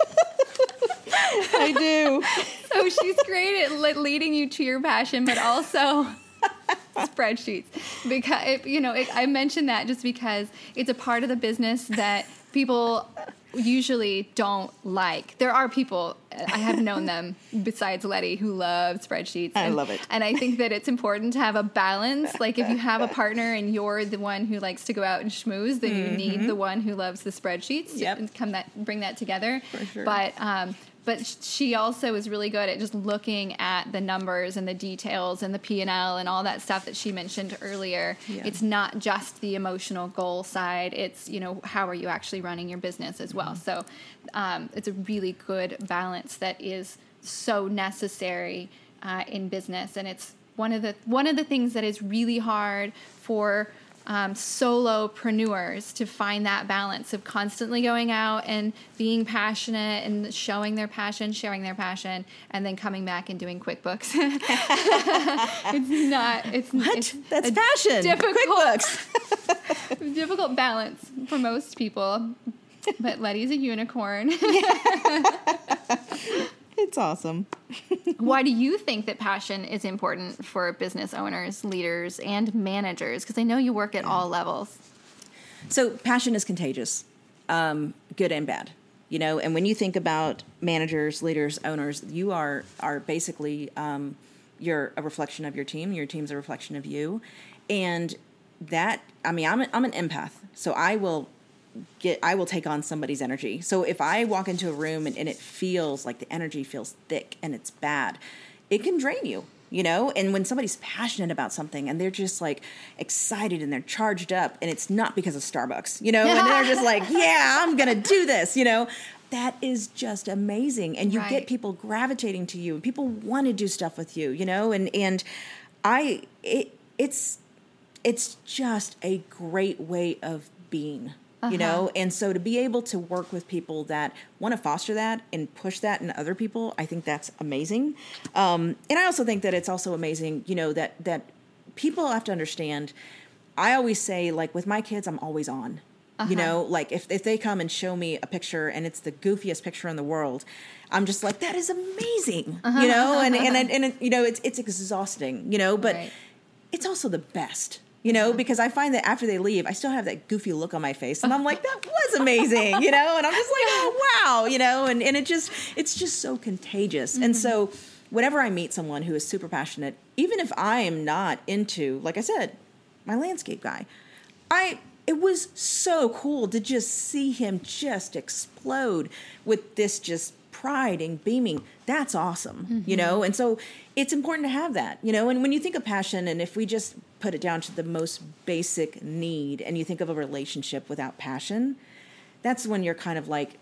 I do.
So she's great at leading you to your passion, but also spreadsheets. Because you know, it, I mentioned that just because it's a part of the business that people usually don't like. There are people I have known them besides Letty who love spreadsheets.
I
and,
love it.
And I think that it's important to have a balance. Like if you have a partner and you're the one who likes to go out and schmooze, then mm-hmm. you need the one who loves the spreadsheets
yep.
to come that bring that together.
For sure.
But um, but she also is really good at just looking at the numbers and the details and the p&l and all that stuff that she mentioned earlier yeah. it's not just the emotional goal side it's you know how are you actually running your business as well mm-hmm. so um, it's a really good balance that is so necessary uh, in business and it's one of the one of the things that is really hard for um, solopreneurs to find that balance of constantly going out and being passionate and showing their passion, sharing their passion, and then coming back and doing QuickBooks. it's not. It's
what?
It's
That's passion.
Difficult,
QuickBooks.
difficult balance for most people. But Letty's a unicorn.
It's awesome.
Why do you think that passion is important for business owners, leaders, and managers? Because I know you work at all levels.
So, passion is contagious, um, good and bad. You know, and when you think about managers, leaders, owners, you are are basically um, you're a reflection of your team. Your team's a reflection of you, and that I mean, I'm a, I'm an empath, so I will get I will take on somebody's energy. So if I walk into a room and, and it feels like the energy feels thick and it's bad, it can drain you you know? And when somebody's passionate about something and they're just like excited and they're charged up and it's not because of starbucks you know? And they're just like yeah i'm gonna do this you know? That is just amazing. And you right. get people gravitating to you and people want to do stuff with you you know? And and i it, it's it's just a great way of being uh-huh. you know and so to be able to work with people that want to foster that and push that in other people i think that's amazing um, and i also think that it's also amazing you know that that people have to understand i always say like with my kids i'm always on uh-huh. you know like if, if they come and show me a picture and it's the goofiest picture in the world i'm just like that is amazing uh-huh. you know and and, and, and, you know it's it's exhausting you know but right. it's also the best you know, because I find that after they leave, I still have that goofy look on my face, and I'm like, that was amazing, you know, and I'm just like, oh wow, you know, and and it just it's just so contagious, mm-hmm. and so whenever I meet someone who is super passionate, even if I am not into, like I said, my landscape guy, I it was so cool to just see him just explode with this just pride and beaming. That's awesome mm-hmm. you know? And so it's important to have that you know? And when you think of passion and if we just put it down to the most basic need and you think of a relationship without passion that's when you're kind of like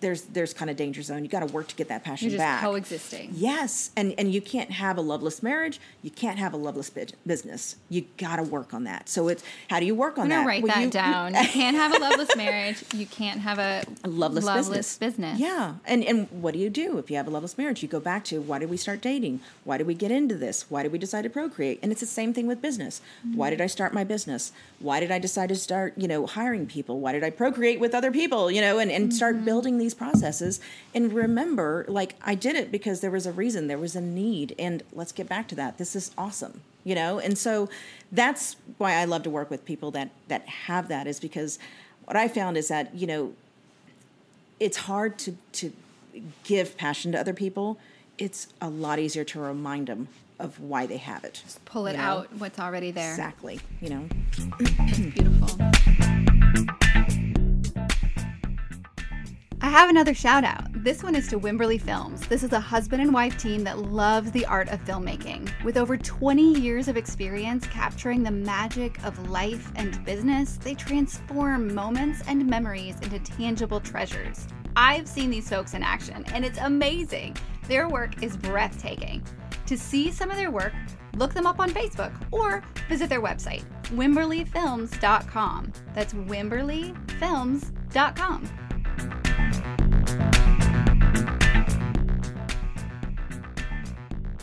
there's there's kind of danger zone. You got to work to get that passion
You're just
back.
Coexisting.
Yes, and and you can't have a loveless marriage. You can't have a loveless business. You got to work on that. So it's how do you work on
I'm
that?
Write well, that you, down. You, can't have a loveless marriage. You can't have a,
a loveless,
loveless
business. business. Yeah, and and what do you do if you have a loveless marriage? You go back to why did we start dating? Why did we get into this? Why did we decide to procreate? And it's the same thing with business. Mm-hmm. Why did I start my business? Why did I decide to start you know hiring people? Why did I procreate with other people? You know, and and mm-hmm. start building these processes and remember like i did it because there was a reason there was a need and let's get back to that. This is awesome you know? And so that's why i love to work with people that that have that is because what i found is that you know it's hard to to give passion to other people. It's a lot easier to remind them of why they have it
just pull it
you know?
out what's already there.
Exactly you know?
Beautiful I have another shout out. This one is to Wimberly Films. This is a husband and wife team that loves the art of filmmaking. With over 20 years of experience capturing the magic of life and business, they transform moments and memories into tangible treasures. I've seen these folks in action, and it's amazing. Their work is breathtaking. To see some of their work, look them up on Facebook or visit their website, wimberlyfilms.com. That's wimberlyfilms.com.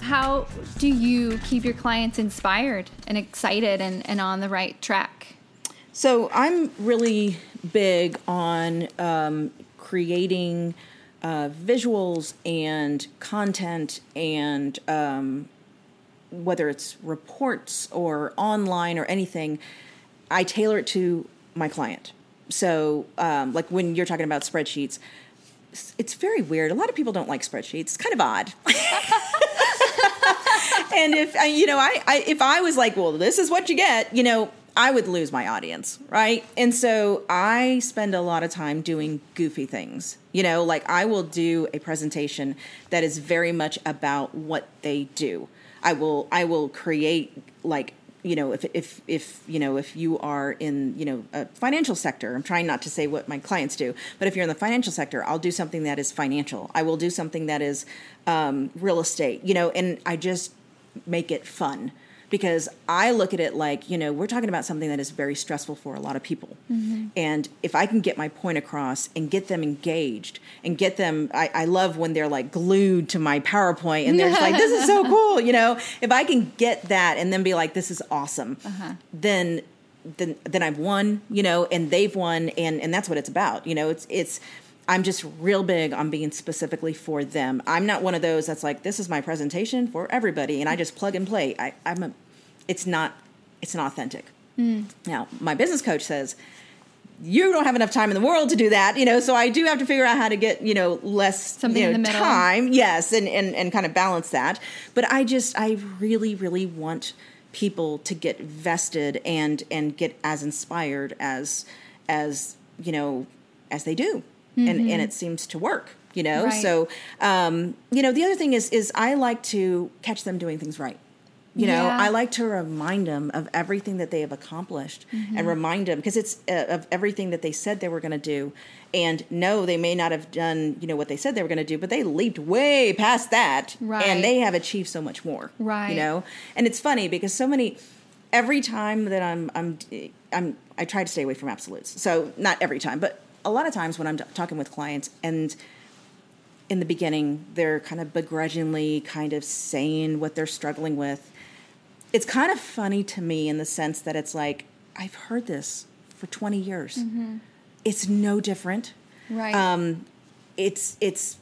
How do you keep your clients inspired and excited and, and on the right track?
So, I'm really big on um, creating uh, visuals and content and um, whether it's reports or online or anything, I tailor it to my client. So, um, like when you're talking about spreadsheets, it's very weird. A lot of people don't like spreadsheets. It's kind of odd. and if you know, I, I if I was like, well, this is what you get, you know, I would lose my audience, right? And so I spend a lot of time doing goofy things. You know, like I will do a presentation that is very much about what they do. I will I will create like you know if if if you know if you are in you know a financial sector i'm trying not to say what my clients do but if you're in the financial sector i'll do something that is financial. I will do something that is um, real estate you know and i just make it fun because I look at it like, you know, we're talking about something that is very stressful for a lot of people. Mm-hmm. And if I can get my point across and get them engaged and get them, I, I love when they're like glued to my PowerPoint and they're like, this is so cool, you know, if I can get that and then be like, this is awesome, uh-huh. then then then I've won, you know, and they've won and and that's what it's about. You know, it's it's I'm just real big on being specifically for them. I'm not one of those that's like, this is my presentation for everybody, and I just plug and play. I, I'm a, it's not, it's not authentic. Mm. Now, my business coach says, you don't have enough time in the world to do that, you know. So I do have to figure out how to get, you know, less
Something
you
know,
time, yes, and, and and kind of balance that. But I just, I really, really want people to get vested and and get as inspired as as you know as they do mm-hmm. and and it seems to work you know right. so um, you know the other thing is is i like to catch them doing things right you know yeah. i like to remind them of everything that they have accomplished mm-hmm. and remind them because it's uh, of everything that they said they were going to do and no they may not have done you know what they said they were going to do but they leaped way past that right. and they have achieved so much more
right
you know and it's funny because so many every time that i'm i'm i'm i try to stay away from absolutes so not every time but a lot of times when I'm talking with clients and in the beginning they're kind of begrudgingly kind of saying what they're struggling with. It's kind of funny to me in the sense that it's like i've heard this for 20 years. Mm-hmm. it's no different.
Right.
Um, it's it's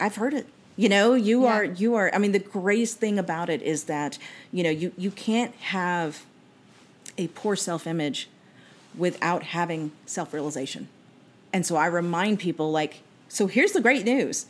i've heard it. You know you yeah. are you are i mean the greatest thing about it is that you know you you can't have a poor self-image without having self realization. And so I remind people, like, so here's the great news.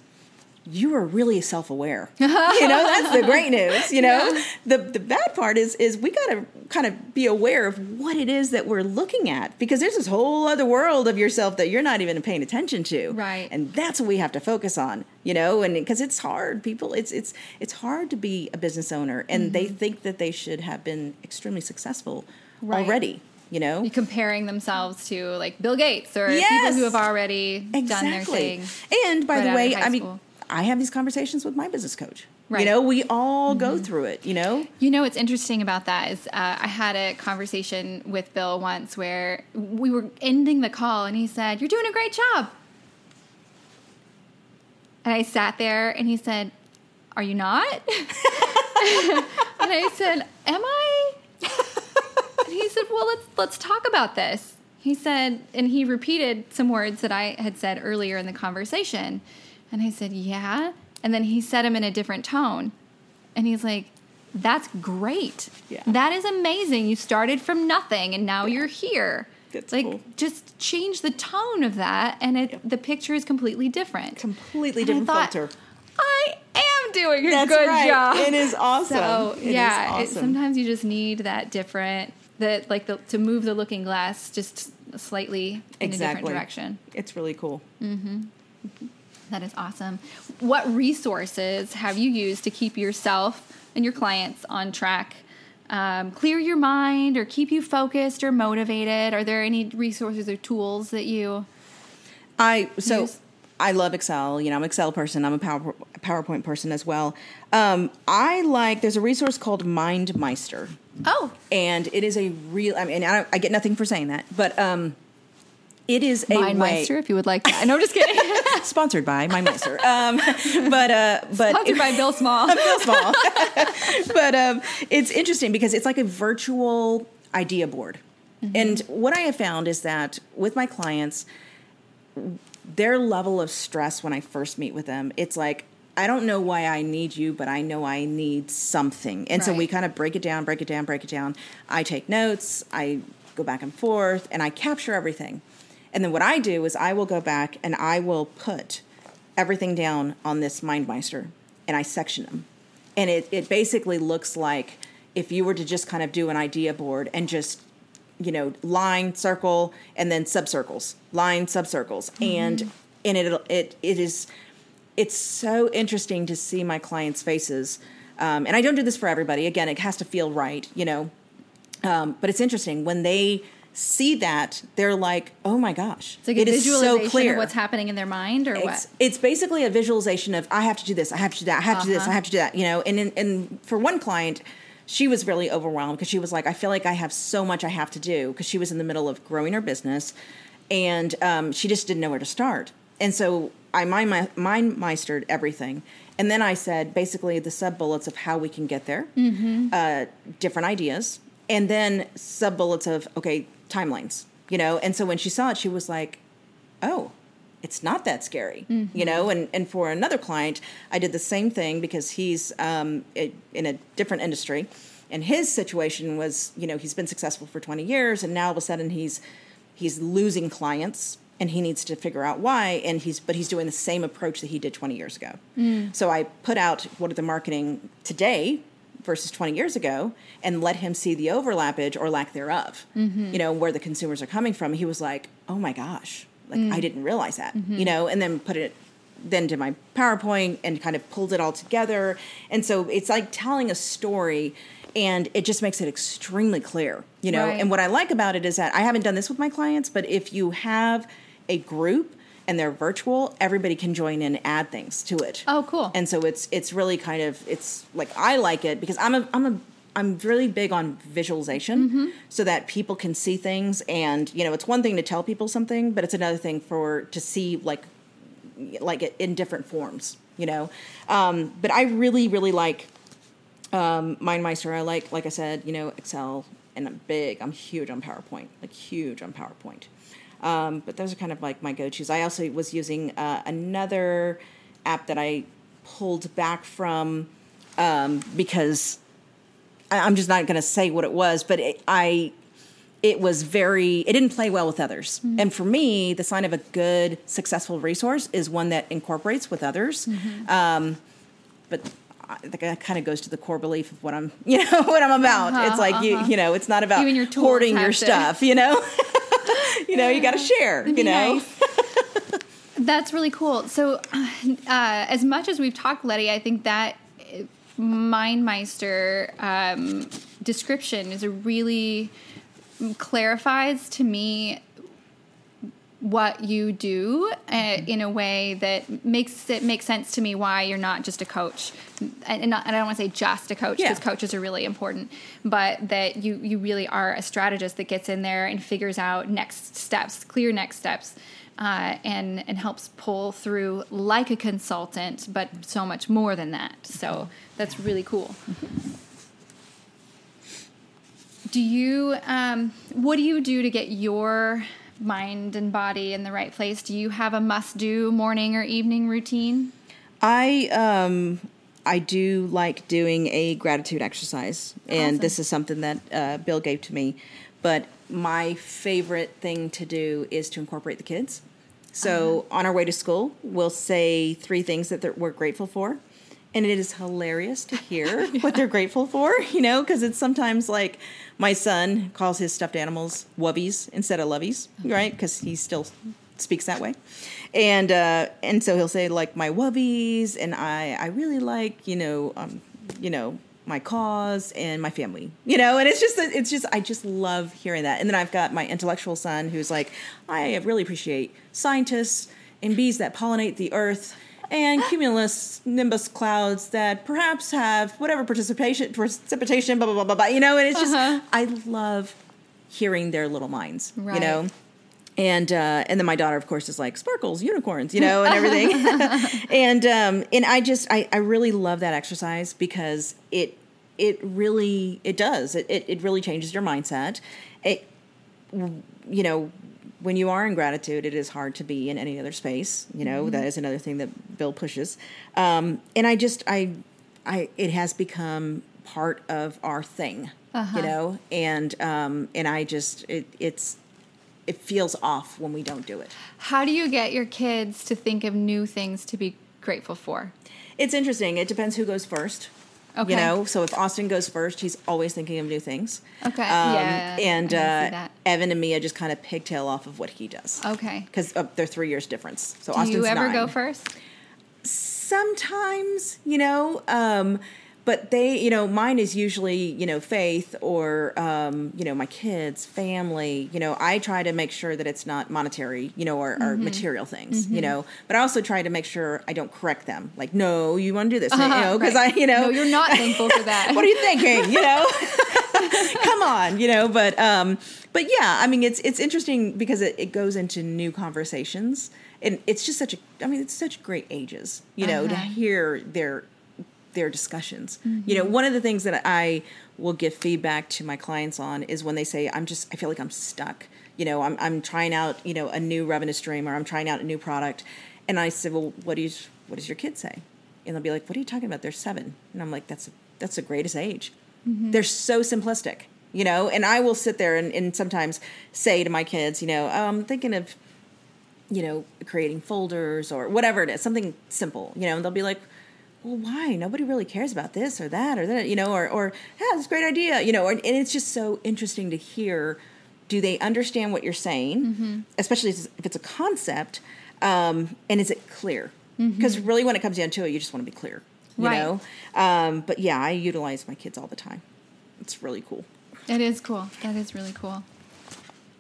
You are really self aware. you know, that's the great news. You know, yeah. the the bad part is is we got to kind of be aware of what it is that we're looking at because there's this whole other world of yourself that you're not even paying attention to.
Right.
And that's what we have to focus on. You know, and because it's hard, people, it's it's it's hard to be a business owner, and mm-hmm. they think that they should have been extremely successful right. already you know
You're comparing themselves to like bill gates or yes, people who have already exactly. done their thing
and by the way i mean i have these conversations with my business coach Right. You know, we all mm-hmm. go through it, you know?
You know, what's interesting about that is uh, I had a conversation with Bill once where we were ending the call and he said, You're doing a great job. And I sat there and he said, Are you not? and I said, Am I? He said, "Well, let's let's talk about this." He said, and he repeated some words that I had said earlier in the conversation. And I said, "Yeah." And then he said them in a different tone. And he's like, "That's great. Yeah. That is amazing. You started from nothing and now yeah. you're here."
That's
like
cool.
just change the tone of that and it, the picture is completely different.
Completely different thought, filter.
I am doing a
That's
good
right.
job.
It is awesome.
So,
it
yeah,
awesome.
it, sometimes you just need that different that like the, to move the looking glass just slightly in exactly. a different direction.
It's really cool.
Mm-hmm. That is awesome. What resources have you used to keep yourself and your clients on track? Um, clear your mind or keep you focused or motivated? Are there any resources or tools that you?
I so use? I love Excel. You know, I'm an Excel person. I'm a Power, PowerPoint person as well. Um, I like. There's a resource called MindMeister.
Oh.
And it is a real. I mean, I, I get nothing for saying that, but um, it is a
MindMeister. If you would like that. No, I'm just kidding.
sponsored by MindMeister. Um, but uh, but
Sponsored by Bill Small.
Bill Small. but um, it's interesting because it's like a virtual idea board. And what I have found is that with my clients, their level of stress when I first meet with them, it's like, I don't know why I need you, but I know I need something. And so we kind of break it down, break it down, break it down. I take notes, I go back and forth, and I capture everything. And then what I do is I will go back and I will put everything down on this MindMeister and I section them. And it, it basically looks like if you were to just kind of do an idea board and just you know line circle and then subcircles line subcircles. And and it it it is it's so interesting to see my clients faces. Um, and i don't do this for everybody. Again it has to feel right you know. Um, but it's interesting. When they see that they're like oh my gosh
It's like
it is so clear.
what's happening in their mind or
it's,
what?
it's basically a visualization of I have to do this, I have to do that, I have to do this,
Uh-huh.
I have to do that, you know. And and for one client, she was really overwhelmed because she was like, I feel like I have so much I have to do because she was in the middle of growing her business, and um, she just didn't know where to start. And so I mind my mind meistered everything, and then I said basically the sub bullets of how we can get there, uh, different ideas, and then sub bullets of okay timelines, you know. And so when she saw it, she was like, oh it's not that scary you mm-hmm. know? And and for another client i did the same thing because he's um, in a different industry. And his situation was you know he's been successful for 20 years and now all of a sudden he's he's losing clients and he needs to figure out why and he's but he's doing the same approach that he did 20 years ago. Mm. So i put out what are the marketing today versus 20 years ago and let him see the overlappage or lack thereof. Mm-hmm. You know where the consumers are coming from. He was like oh my gosh like i mm. didn't realize that you mm-hmm. know and then put it then to my powerpoint and kind of pulled it all together. And so it's like telling a story and it just makes it extremely clear you know?
Right.
and what i like about it is that i haven't done this with my clients but if you have a group and they're virtual everybody can join in and add things to it.
Oh, cool.
and so it's it's really kind of it's like I like it because I'm a I'm a I'm really big on visualization
Mm-hmm.
so that people can see things and you know it's one thing to tell people something but it's another thing for to see like like it in different forms you know um, but I really really like um, MindMeister I like like I said you know Excel and I'm big I'm huge on PowerPoint like huge on PowerPoint um, but those are kind of like my go-to's. I also was using uh, another app that I pulled back from um, because I'm just not going to say what it was, but it, I it was very it didn't play well with others. And for me, the sign of a good successful resource is one that incorporates with others. Um, but I think that kind of goes to the core belief of what I'm, you know, what I'm about. it's like you, you know, it's not about
You your
hoarding your stuff. You know, you know, you got to share. You know,
nice. That's really cool. So, uh, as much as we've talked, Letty, I think that MindMeister um, description is a really clarifies to me what you do uh, in a way that makes it make sense to me why you're not just a coach and, not, and I don't want to say just a coach because
Yeah.
coaches are really important but that you you really are a strategist that gets in there and figures out next steps clear next steps uh, and and helps pull through like a consultant but so much more than that so that's really cool. Do you um, what do you do to get your mind and body in the right place? Do you have a must do morning or evening routine?
I um I do like doing a gratitude exercise, and this is something that uh, Bill gave to me. But my favorite thing to do is to incorporate the kids. So on our way to school, we'll say three things that we're grateful for, and it is hilarious to hear what they're grateful for. You know, because it's sometimes like my son calls his stuffed animals wubbies instead of lovies, right? Because he still speaks that way, and uh, and so he'll say like my wubbies, and I I really like you know um you know my cause and my family, you know, and it's just it's just I just love hearing that. And then I've got my intellectual son who's like I really appreciate scientists and bees that pollinate the earth. And cumulus nimbus clouds that perhaps have whatever participation, precipitation, blah blah blah blah blah. You know, and it's just
Uh-huh.
I love hearing their little minds. You know, and uh, and then my daughter, of course, is like sparkles, unicorns, you know, and everything. and um, and I just I, I really love that exercise because it it really it does it, it it really changes your mindset. It you know when you are in gratitude, it is hard to be in any other space. You know mm-hmm. that is another thing that Bill pushes. Um, and I just I I it has become part of our thing. Uh-huh. You know, and um, and I just it, it's it feels off when we don't do it.
How do you get your kids to think of new things to be grateful for?
It's interesting. It depends who goes first. Okay. You know, so if Austin goes first, he's always thinking of new things.
Okay. Um, yeah.
And uh, Evan and Mia just kind of pigtail off of what he does.
Okay.
Because uh, they're three years difference. So
Do
Austin's
you ever
nine.
go first?
Sometimes, you know. Um, but they you know mine is usually you know faith or um, you know my kids family you know i try to make sure that it's not monetary you know or, mm-hmm. or material things mm-hmm. you know but i also try to make sure i don't correct them like no you want to do this uh-huh, you know because right. i you know
no, you're not thankful for that
what are you thinking you know come on you know but um but yeah i mean it's it's interesting because it, it goes into new conversations and it's just such a i mean it's such great ages you know uh-huh. to hear their their discussions. Mm-hmm. You know, one of the things that I will give feedback to my clients on is when they say, I'm just, I feel like I'm stuck. You know, I'm, I'm trying out, you know, a new revenue stream or I'm trying out a new product. And I said, well, what do you, what does your kid say? And they'll be like, what are you talking about? They're seven. And I'm like, that's, that's the greatest age. Mm-hmm. They're so simplistic, you know? And I will sit there and, and sometimes say to my kids, you know, oh, I'm thinking of, you know, creating folders or whatever it is, something simple, you know, and they'll be like, well, why? Nobody really cares about this or that or that, you know, or, or yeah, it's a great idea, you know, or, and it's just so interesting to hear. Do they understand what you're saying, mm-hmm. especially if it's a concept, um, and is it clear? Because mm-hmm. really, when it comes down to it, you just want to be clear, you right. know. Um, but yeah, I utilize my kids all the time. It's really cool.
It is cool. That is really cool.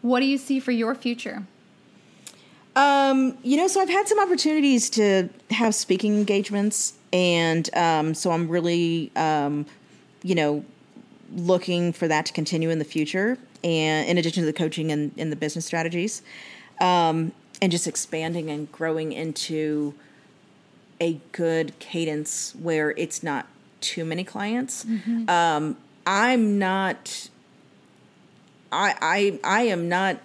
What do you see for your future?
Um, you know, so I've had some opportunities to have speaking engagements and um, so I'm really, um, you know, looking for that to continue in the future, and in addition to the coaching and, and the business strategies, um, and just expanding and growing into a good cadence where it's not too many clients. Mm-hmm. Um, I'm not. I I I am not.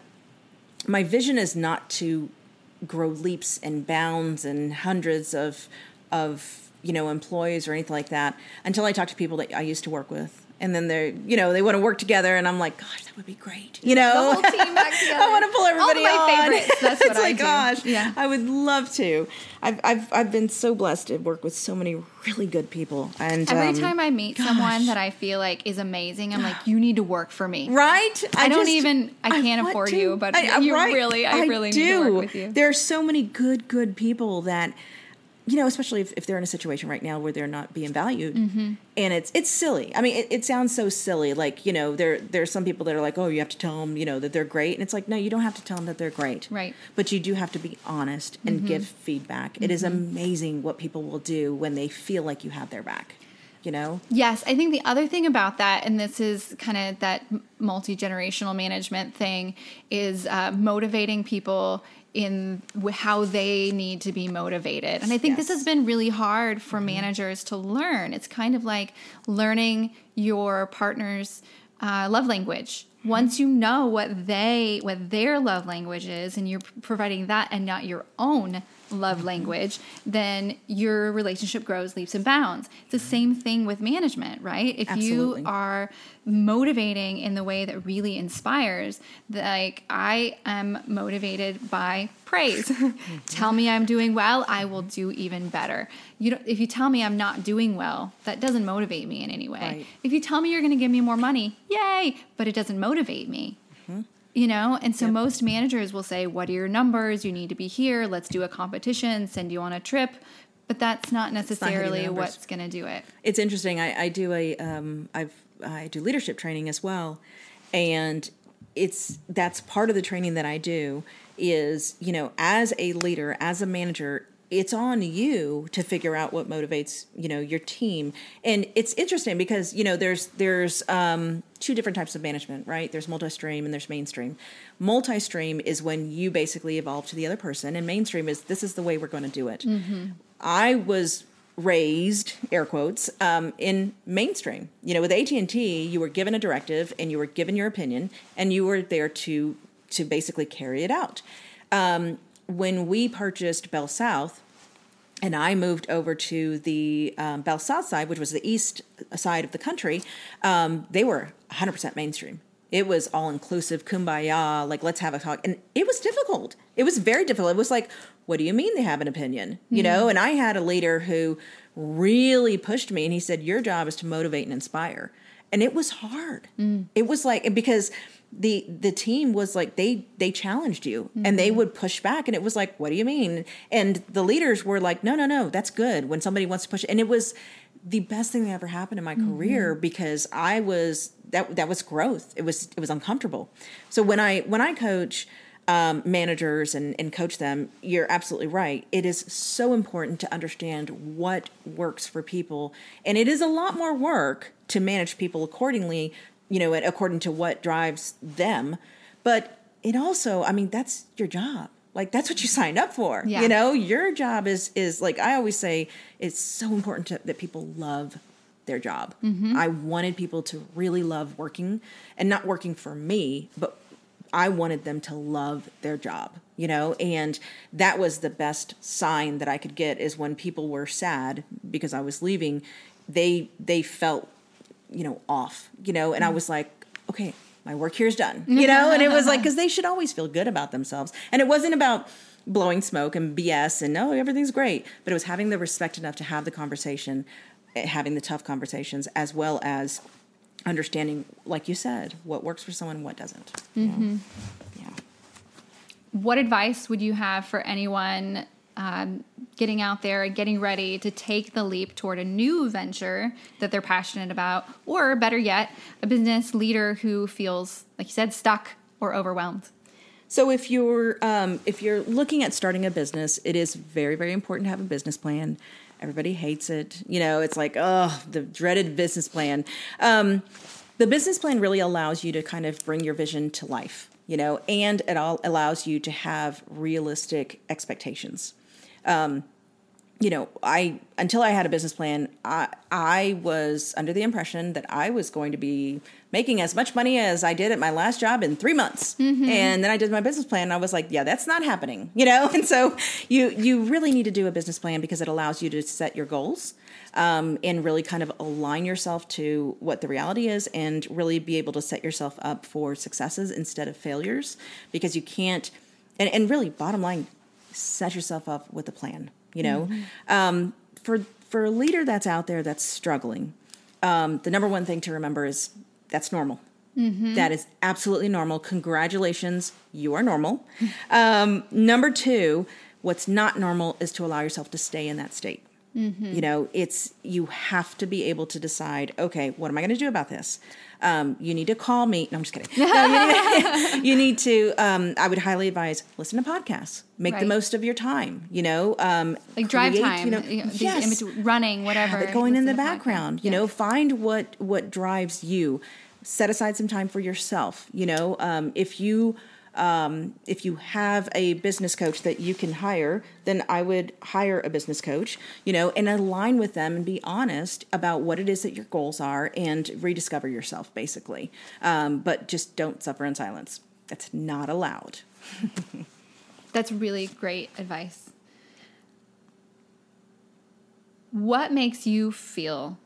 My vision is not to grow leaps and bounds and hundreds of of you know employees or anything like that until I talk to people that I used to work with. And then they're, you know, they want to work together, and I'm like, gosh, that would be great. You know,
the whole team back together. I
want to pull everybody
All
my
on. favorites. That's what
it's
I
like,
do.
gosh,
yeah.
I would love to. I've, I've, I've been so blessed to work with so many really good people. And
every
um,
time I meet gosh. someone that I feel like is amazing, I'm like, you need to work for me.
Right?
I, I don't just, even, I can't I afford to. you, but I, you right. really, I, really do. need to work with you.
There are so many good, good people that you know, especially if, if they're in a situation right now where they're not being valued, mm-hmm. and it's it's silly. I mean, it, it, sounds so silly. Like you know, there there's some people that are like, oh, you have to tell them, you know, that they're great, and it's like, no, you don't have to tell them that they're great,
right?
But you do have to be honest and mm-hmm. give feedback. Mm-hmm. It is mm-hmm. amazing what people will do when they feel like you have their back. You know?
Yes, I think the other thing about that, and this is kind of that multi generational management thing, is uh, motivating people in how they need to be motivated. And I think yes. this has been really hard for mm-hmm. managers to learn. It's kind of like learning your partner's uh, love language. Mm-hmm. Once you know what they what their love language is and you're providing that and not your own love mm-hmm. language, then your relationship grows leaps and bounds. It's the same thing with management, right? If Absolutely. you are motivating in the way that really inspires, like I am motivated by praise. tell me I'm doing well, I will do even better. You don't, if you tell me I'm not doing well, that doesn't motivate me in any way. Right. If you tell me you're going to give me more money, yay, but it doesn't motivate me you know? And so yep. most managers will say what are your numbers? You need to be here. Let's do a competition send you on a trip. But that's not necessarily not what's going to do it.
It's interesting. I, I do a um, I've, i do leadership training as well. And it's that's part of the training that i do is you know as a leader as a manager it's on you to figure out what motivates you know your team. And it's interesting because you know there's there's um, two different types of management right? There's multi-stream and there's mainstream. Multi-stream is when you basically evolve to the other person and mainstream is this is the way we're going to do it. Mm-hmm. i was raised air quotes um, in mainstream. You know with at&t you were given a directive and you were given your opinion and you were there to to basically carry it out. Um, when we purchased bell south and I moved over to the um, Bell South side, which was the east side of the country, um, they were 100% mainstream. It was all inclusive, kumbaya, like let's have a talk. And it was difficult. It was very difficult. It was like, what do you mean they have an opinion? You mm. know, and I had a leader who really pushed me and he said, Your job is to motivate and inspire. And it was hard. Mm. It was like, because the the team was like they they challenged you mm-hmm. and they mm-hmm. would push back and it was like what do you mean and the leaders were like no no no that's good when somebody wants to push and it was the best thing that ever happened in my mm-hmm. career because i was that that was growth it was it was uncomfortable so when i when i coach um, managers and, and coach them you're absolutely right it is so important to understand what works for people and it is a lot more work to manage people accordingly you know, according to what drives them. But it also, I mean, that's your job. Like that's what you signed up for. Yeah. You know, your job is is like I always say, it's so important to, that people love their job. Mm-hmm. I wanted people to really love working and not working for me, but I wanted them to love their job, you know, and that was the best sign that I could get is when people were sad because I was leaving, they they felt you know, off, you know, and I mm. was like, okay, my work here is done, you know, and it was like, because they should always feel good about themselves. And it wasn't about blowing smoke and BS and no, everything's great, but it was having the respect enough to have the conversation, eh, having the tough conversations, as well as understanding, like you said, what works for someone what doesn't. Mm-hmm.
Yeah. What advice would you have for anyone um, getting out there and getting ready to take the leap toward a new venture that they're passionate about, or better yet, a business leader who feels, like you said, stuck or overwhelmed.
So if you're um, if you're looking at starting a business, it is very very important to have a business plan. Everybody hates it. You know, it's like oh the dreaded business plan. Um, the business plan really allows you to kind of bring your vision to life. You know, and it all allows you to have realistic expectations um, you know, I until I had a business plan, I I was under the impression that I was going to be making as much money as I did at my last job in three months. Mm-hmm. And then I did my business plan, and I was like, yeah, that's not happening, you know. And so you you really need to do a business plan because it allows you to set your goals. Um, and really kind of align yourself to what the reality is and really be able to set yourself up for successes instead of failures because you can't and, and really bottom line set yourself up with a plan. You know, mm-hmm. um, for for a leader that's out there that's struggling, um, the number one thing to remember is that's normal. Mm-hmm. That is absolutely normal. Congratulations, you are normal. Um, number two, what's not normal is to allow yourself to stay in that state. Mm-hmm. You know, it's you have to be able to decide. Okay, what am I going to do about this? Um, you need to call me. No, I'm just kidding. No, you, need, you, need, to. Um, I would highly advise listen to podcasts. Make right. the most of your time. You know, um,
like drive time. You know, yes, running, whatever.
going in the background. You know, find what what drives you. Set aside some time for yourself. You know, um, if you um, if you have a business coach that you can hire, then I would hire a business coach, you know, and align with them and be honest about what it is that your goals are and rediscover yourself, basically. Um, but just don't suffer in silence. That's not allowed.
That's really great advice. What makes you feel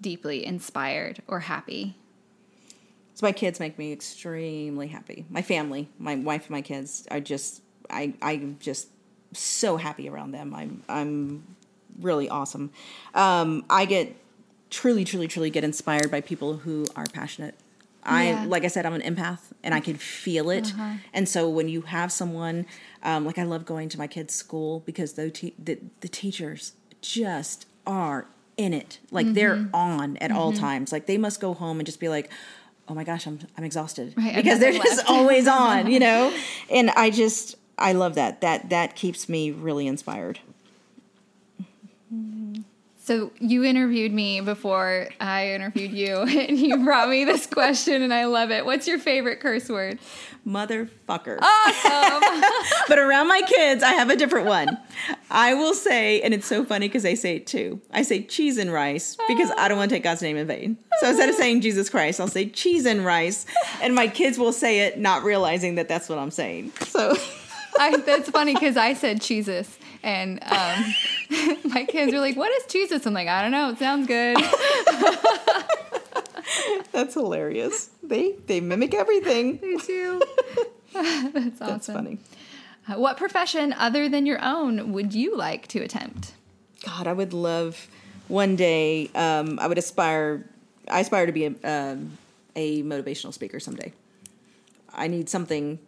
deeply inspired or happy?
So my kids make me extremely happy. My family, my wife, and my kids are just I I'm just so happy around them. I'm I'm really awesome. Um, I get truly, truly, truly get inspired by people who are passionate. I yeah. like I said, I'm an empath and I can feel it. Uh-huh. And so when you have someone um, like I love going to my kids' school because the te- the, the teachers just are in it. Like mm-hmm. they're on at mm-hmm. all times. Like they must go home and just be like, oh my gosh, I'm I'm exhausted right, because they're left. just always on, you know. and I just I love that. That that keeps me really inspired.
So you interviewed me before I interviewed you, and you brought me this question, and I love it. What's your favorite curse word?
Motherfucker.
Awesome.
but around my kids, I have a different one. I will say, and it's so funny because they say it too. I say cheese and rice because I don't want to take God's name in vain. So instead of saying Jesus Christ, I'll say cheese and rice, and my kids will say it, not realizing that that's what I'm saying. So.
I, that's funny because I said Jesus, and um, my kids were like, "What is Jesus?" I'm like, "I don't know. It sounds good."
That's hilarious. They they mimic everything.
They do. That's awesome.
That's funny.
Uh, what profession other than your own would you like to attempt?
God, I would love one day. Um, I would aspire. I aspire to be a um, a motivational speaker someday. I need something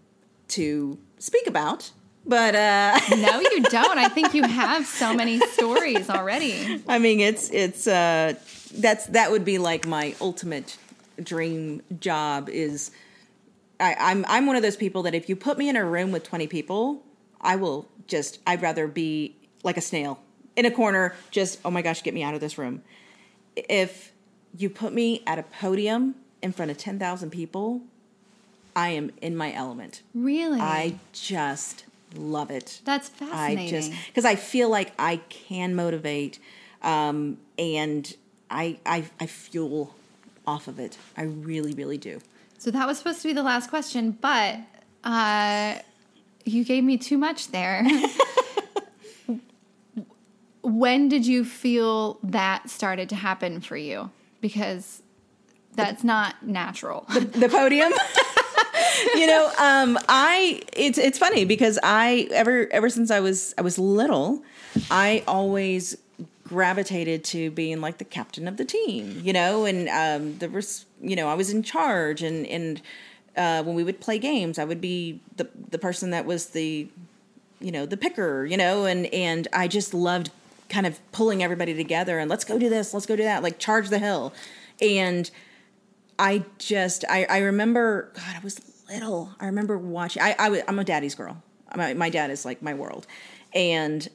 to speak about, but uh,
no, you don't. I think you have so many stories already.
I mean, it's it's uh, that's that would be like my ultimate dream job. Is I, I'm I'm one of those people that if you put me in a room with twenty people, I will just I'd rather be like a snail in a corner. Just oh my gosh, get me out of this room. If you put me at a podium in front of ten thousand people, I am in my element.
Really?
I just love it.
That's fascinating.
I just because I feel like I can motivate, um, and I, I I fuel off of it. I really, really do.
So that was supposed to be the last question, but uh, you gave me too much there. when did you feel that started to happen for you? Because that's not natural.
The, the podium. you know, um, I it's it's funny because I ever ever since I was I was little, I always gravitated to being like the captain of the team, you know, and um, there was you know I was in charge, and and uh, when we would play games, I would be the the person that was the you know the picker, you know, and and I just loved kind of pulling everybody together and let's go do this, let's go do that, like charge the hill, and I just I I remember God I was little. I remember watching I, I I'm a daddy's girl. My my dad is like my world. And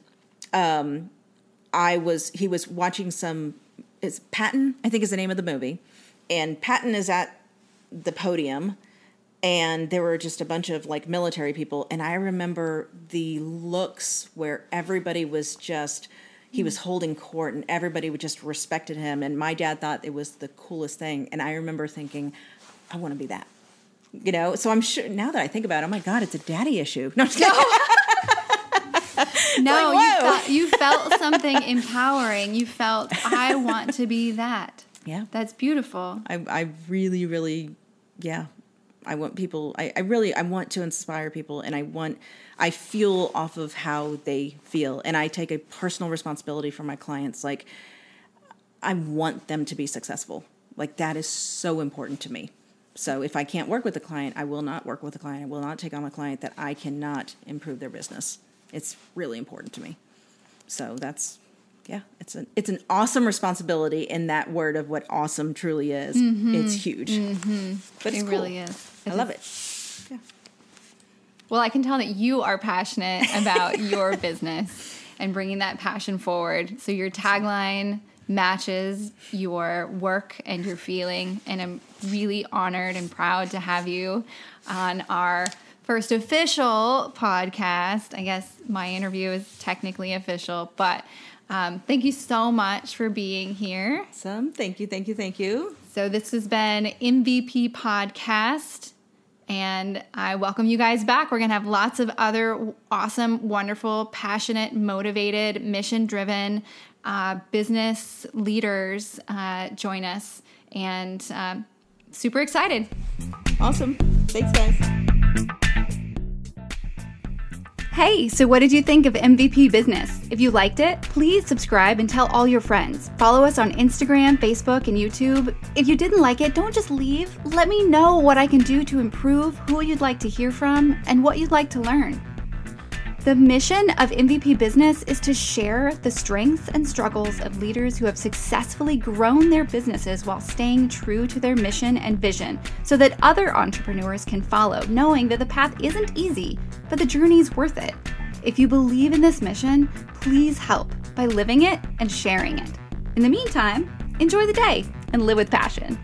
um I was he was watching some is Patton I think is the name of the movie. And Patton is at the podium and there were just a bunch of like military people. And I remember the looks where everybody was just he was holding court and everybody would just respected him. And my dad thought it was the coolest thing. And i remember thinking i want to be that you know so i'm sure now that i think about it oh my god it's a daddy issue no,
no, you, felt, you felt something empowering you felt i want to be that
yeah
that's beautiful
i, I really really yeah i want people I, I really i want to inspire people and i want I feel off of how they feel. And I take a personal responsibility for my clients. Like, I want them to be successful. Like, that is so important to me. So, if I can't work with a client, I will not work with a client. I will not take on a client that I cannot improve their business. It's really important to me. So, that's yeah, it's an it's an awesome responsibility in that word of what awesome truly is. Mm-hmm. It's huge,
mm-hmm.
but
it
cool.
really is.
It I love it.
Yeah. Well, I can tell that you are passionate about your business and bringing that passion forward. So your tagline matches your work and your feeling. And I'm really honored and proud to have you on our first official podcast. I guess my interview is technically official, but um, thank you so much for being here.
Awesome. Thank you. Thank you. Thank you.
So this has been MVP Podcast. And I welcome you guys back. We're going to have lots of other awesome, wonderful, passionate, motivated, mission driven uh, business leaders uh, join us. And um, super excited.
Awesome. Thanks, guys.
Hey, so what did you think of MVP Business? If you liked it, please subscribe and tell all your friends. Follow us on Instagram, Facebook, and YouTube. If you didn't like it, don't just leave. Let me know what I can do to improve, who you'd like to hear from, and what you'd like to learn. The mission of MVP Business is to share the strengths and struggles of leaders who have successfully grown their businesses while staying true to their mission and vision so that other entrepreneurs can follow, knowing that the path isn't easy, but the journey's worth it. If you believe in this mission, please help by living it and sharing it. In the meantime, enjoy the day and live with passion.